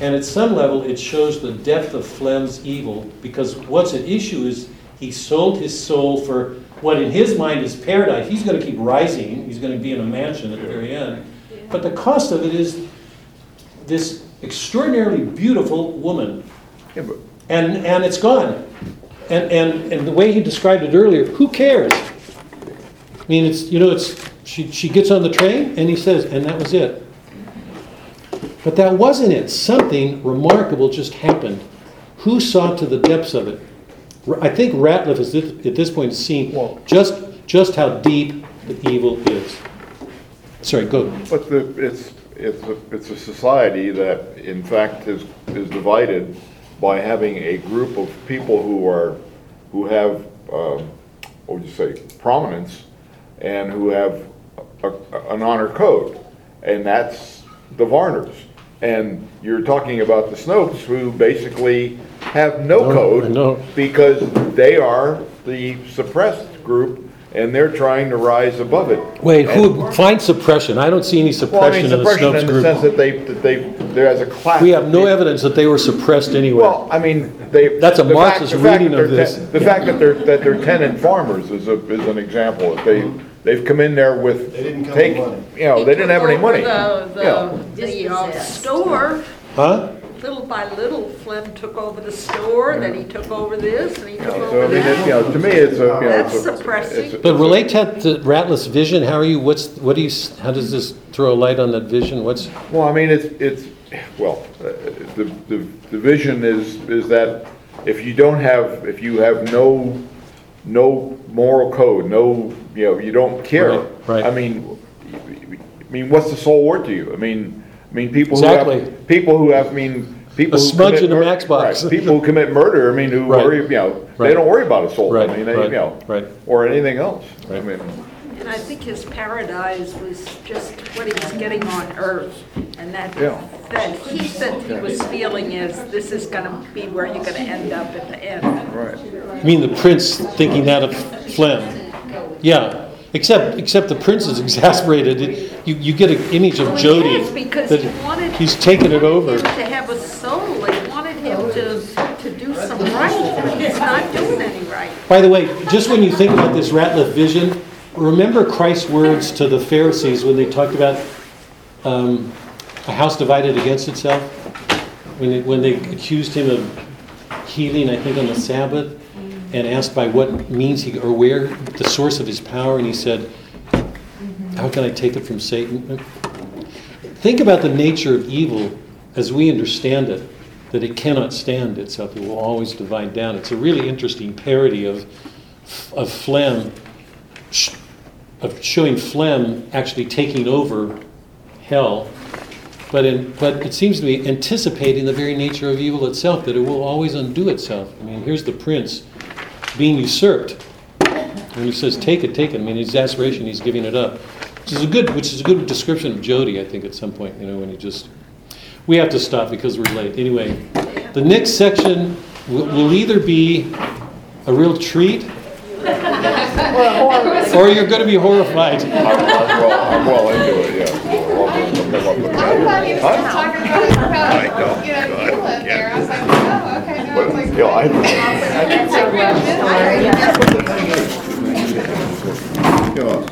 And at some level, it shows the depth of Flem's evil, because what's at issue is he sold his soul for what in his mind is paradise. He's going to keep rising, he's going to be in a mansion at the very end. But the cost of it is this extraordinarily beautiful woman and, and it's gone. And, and, and the way he described it earlier, who cares? I mean, it's, you know, it's, she, she gets on the train and he says, and that was it. But that wasn't it. Something remarkable just happened. Who saw to the depths of it? I think Ratliff is at at this point seeing Well- just, just how deep the evil is. Sorry, go. But the, it's, it's, a- it's a society that in fact is, is divided by having a group of people who are, who have, um, what would you say, prominence and who have a, an honor code. And that's the Varners. And you're talking about the Snopes who basically have no No, code. no. Because they are the suppressed group and they're trying to rise above it. Wait, who, find suppression. I don't see any well, I mean, suppression in the suppression Snopes in the sense group. that they, that they, there as a class. We have no evidence that they were suppressed anywhere. Well, I mean, they. That's a the fact- Marxist the fact reading that of they're this. ten- The fact that they're, that they're tenant farmers is a, is an example. That They, they've come in there with. They didn't come take- with money. You know, they didn't have any money. The, Yeah. the, the uh, Dispossessed. store, Huh? little by little, Flem took over the store, then he took over this, and he took So, I over mean, it- you that. know, to me, it's a, you know, That's it's a. suppressing. it's a- But relate that to Ratliff's vision. How are you, what's, what do you, s- how does this throw a light on that vision? What's, Well, I mean, it's, it's, well, uh, the, the, the vision is, is that if you don't have, if you have no, no moral code, no, you know, you don't care. Right, right. I mean, I mean, what's the soul worth to you? I mean, I mean, people who have, people who have, I mean, people A who smudge commit in a mur- match box. right, People who commit murder, I mean, who Right. worry, you know, they don't worry about a soul. I Right, mean, they, right, you know, right. or anything else. I mean, And I think his paradise was just what he was getting on earth. And that, Yeah. That he said he was feeling is, this is gonna be where you're gonna end up at the end. right. I mean, the prince thinking that of Flem. Yeah, except, except the prince is exasperated. It- You, you get an image of Jody. Yes, because that he wanted. He's taken it wanted over. him To have a soul, he wanted him to, to do some right, he's not doing any right. By the way, just when you think about this Ratliff vision, remember Christ's words to the Pharisees when they talked about um, a house divided against itself? When they, when they accused him of healing, I think, on the Sabbath, and asked by what means he, or where, the source of his power, and he said, How can I take it from Satan? Think about the nature of evil as we understand it, that it cannot stand itself, it will always divide down. It's a really interesting parody of, of Flem, of showing Flem actually taking over hell, but, in, but it seems to be anticipating the very nature of evil itself, that it will always undo itself. I mean, here's the prince being usurped. And he says, take it, take it, I mean, exasperation, he's giving it up. Which is a good, which is a good description of Jody, I think, at some point, you know, when he just, we have to stop because we're late. Anyway, the next section will, will either be a real treat, or, you're going to be horrified. I'm, I'm, well, I'm well into it, yeah. I'm, talking about, oh, okay.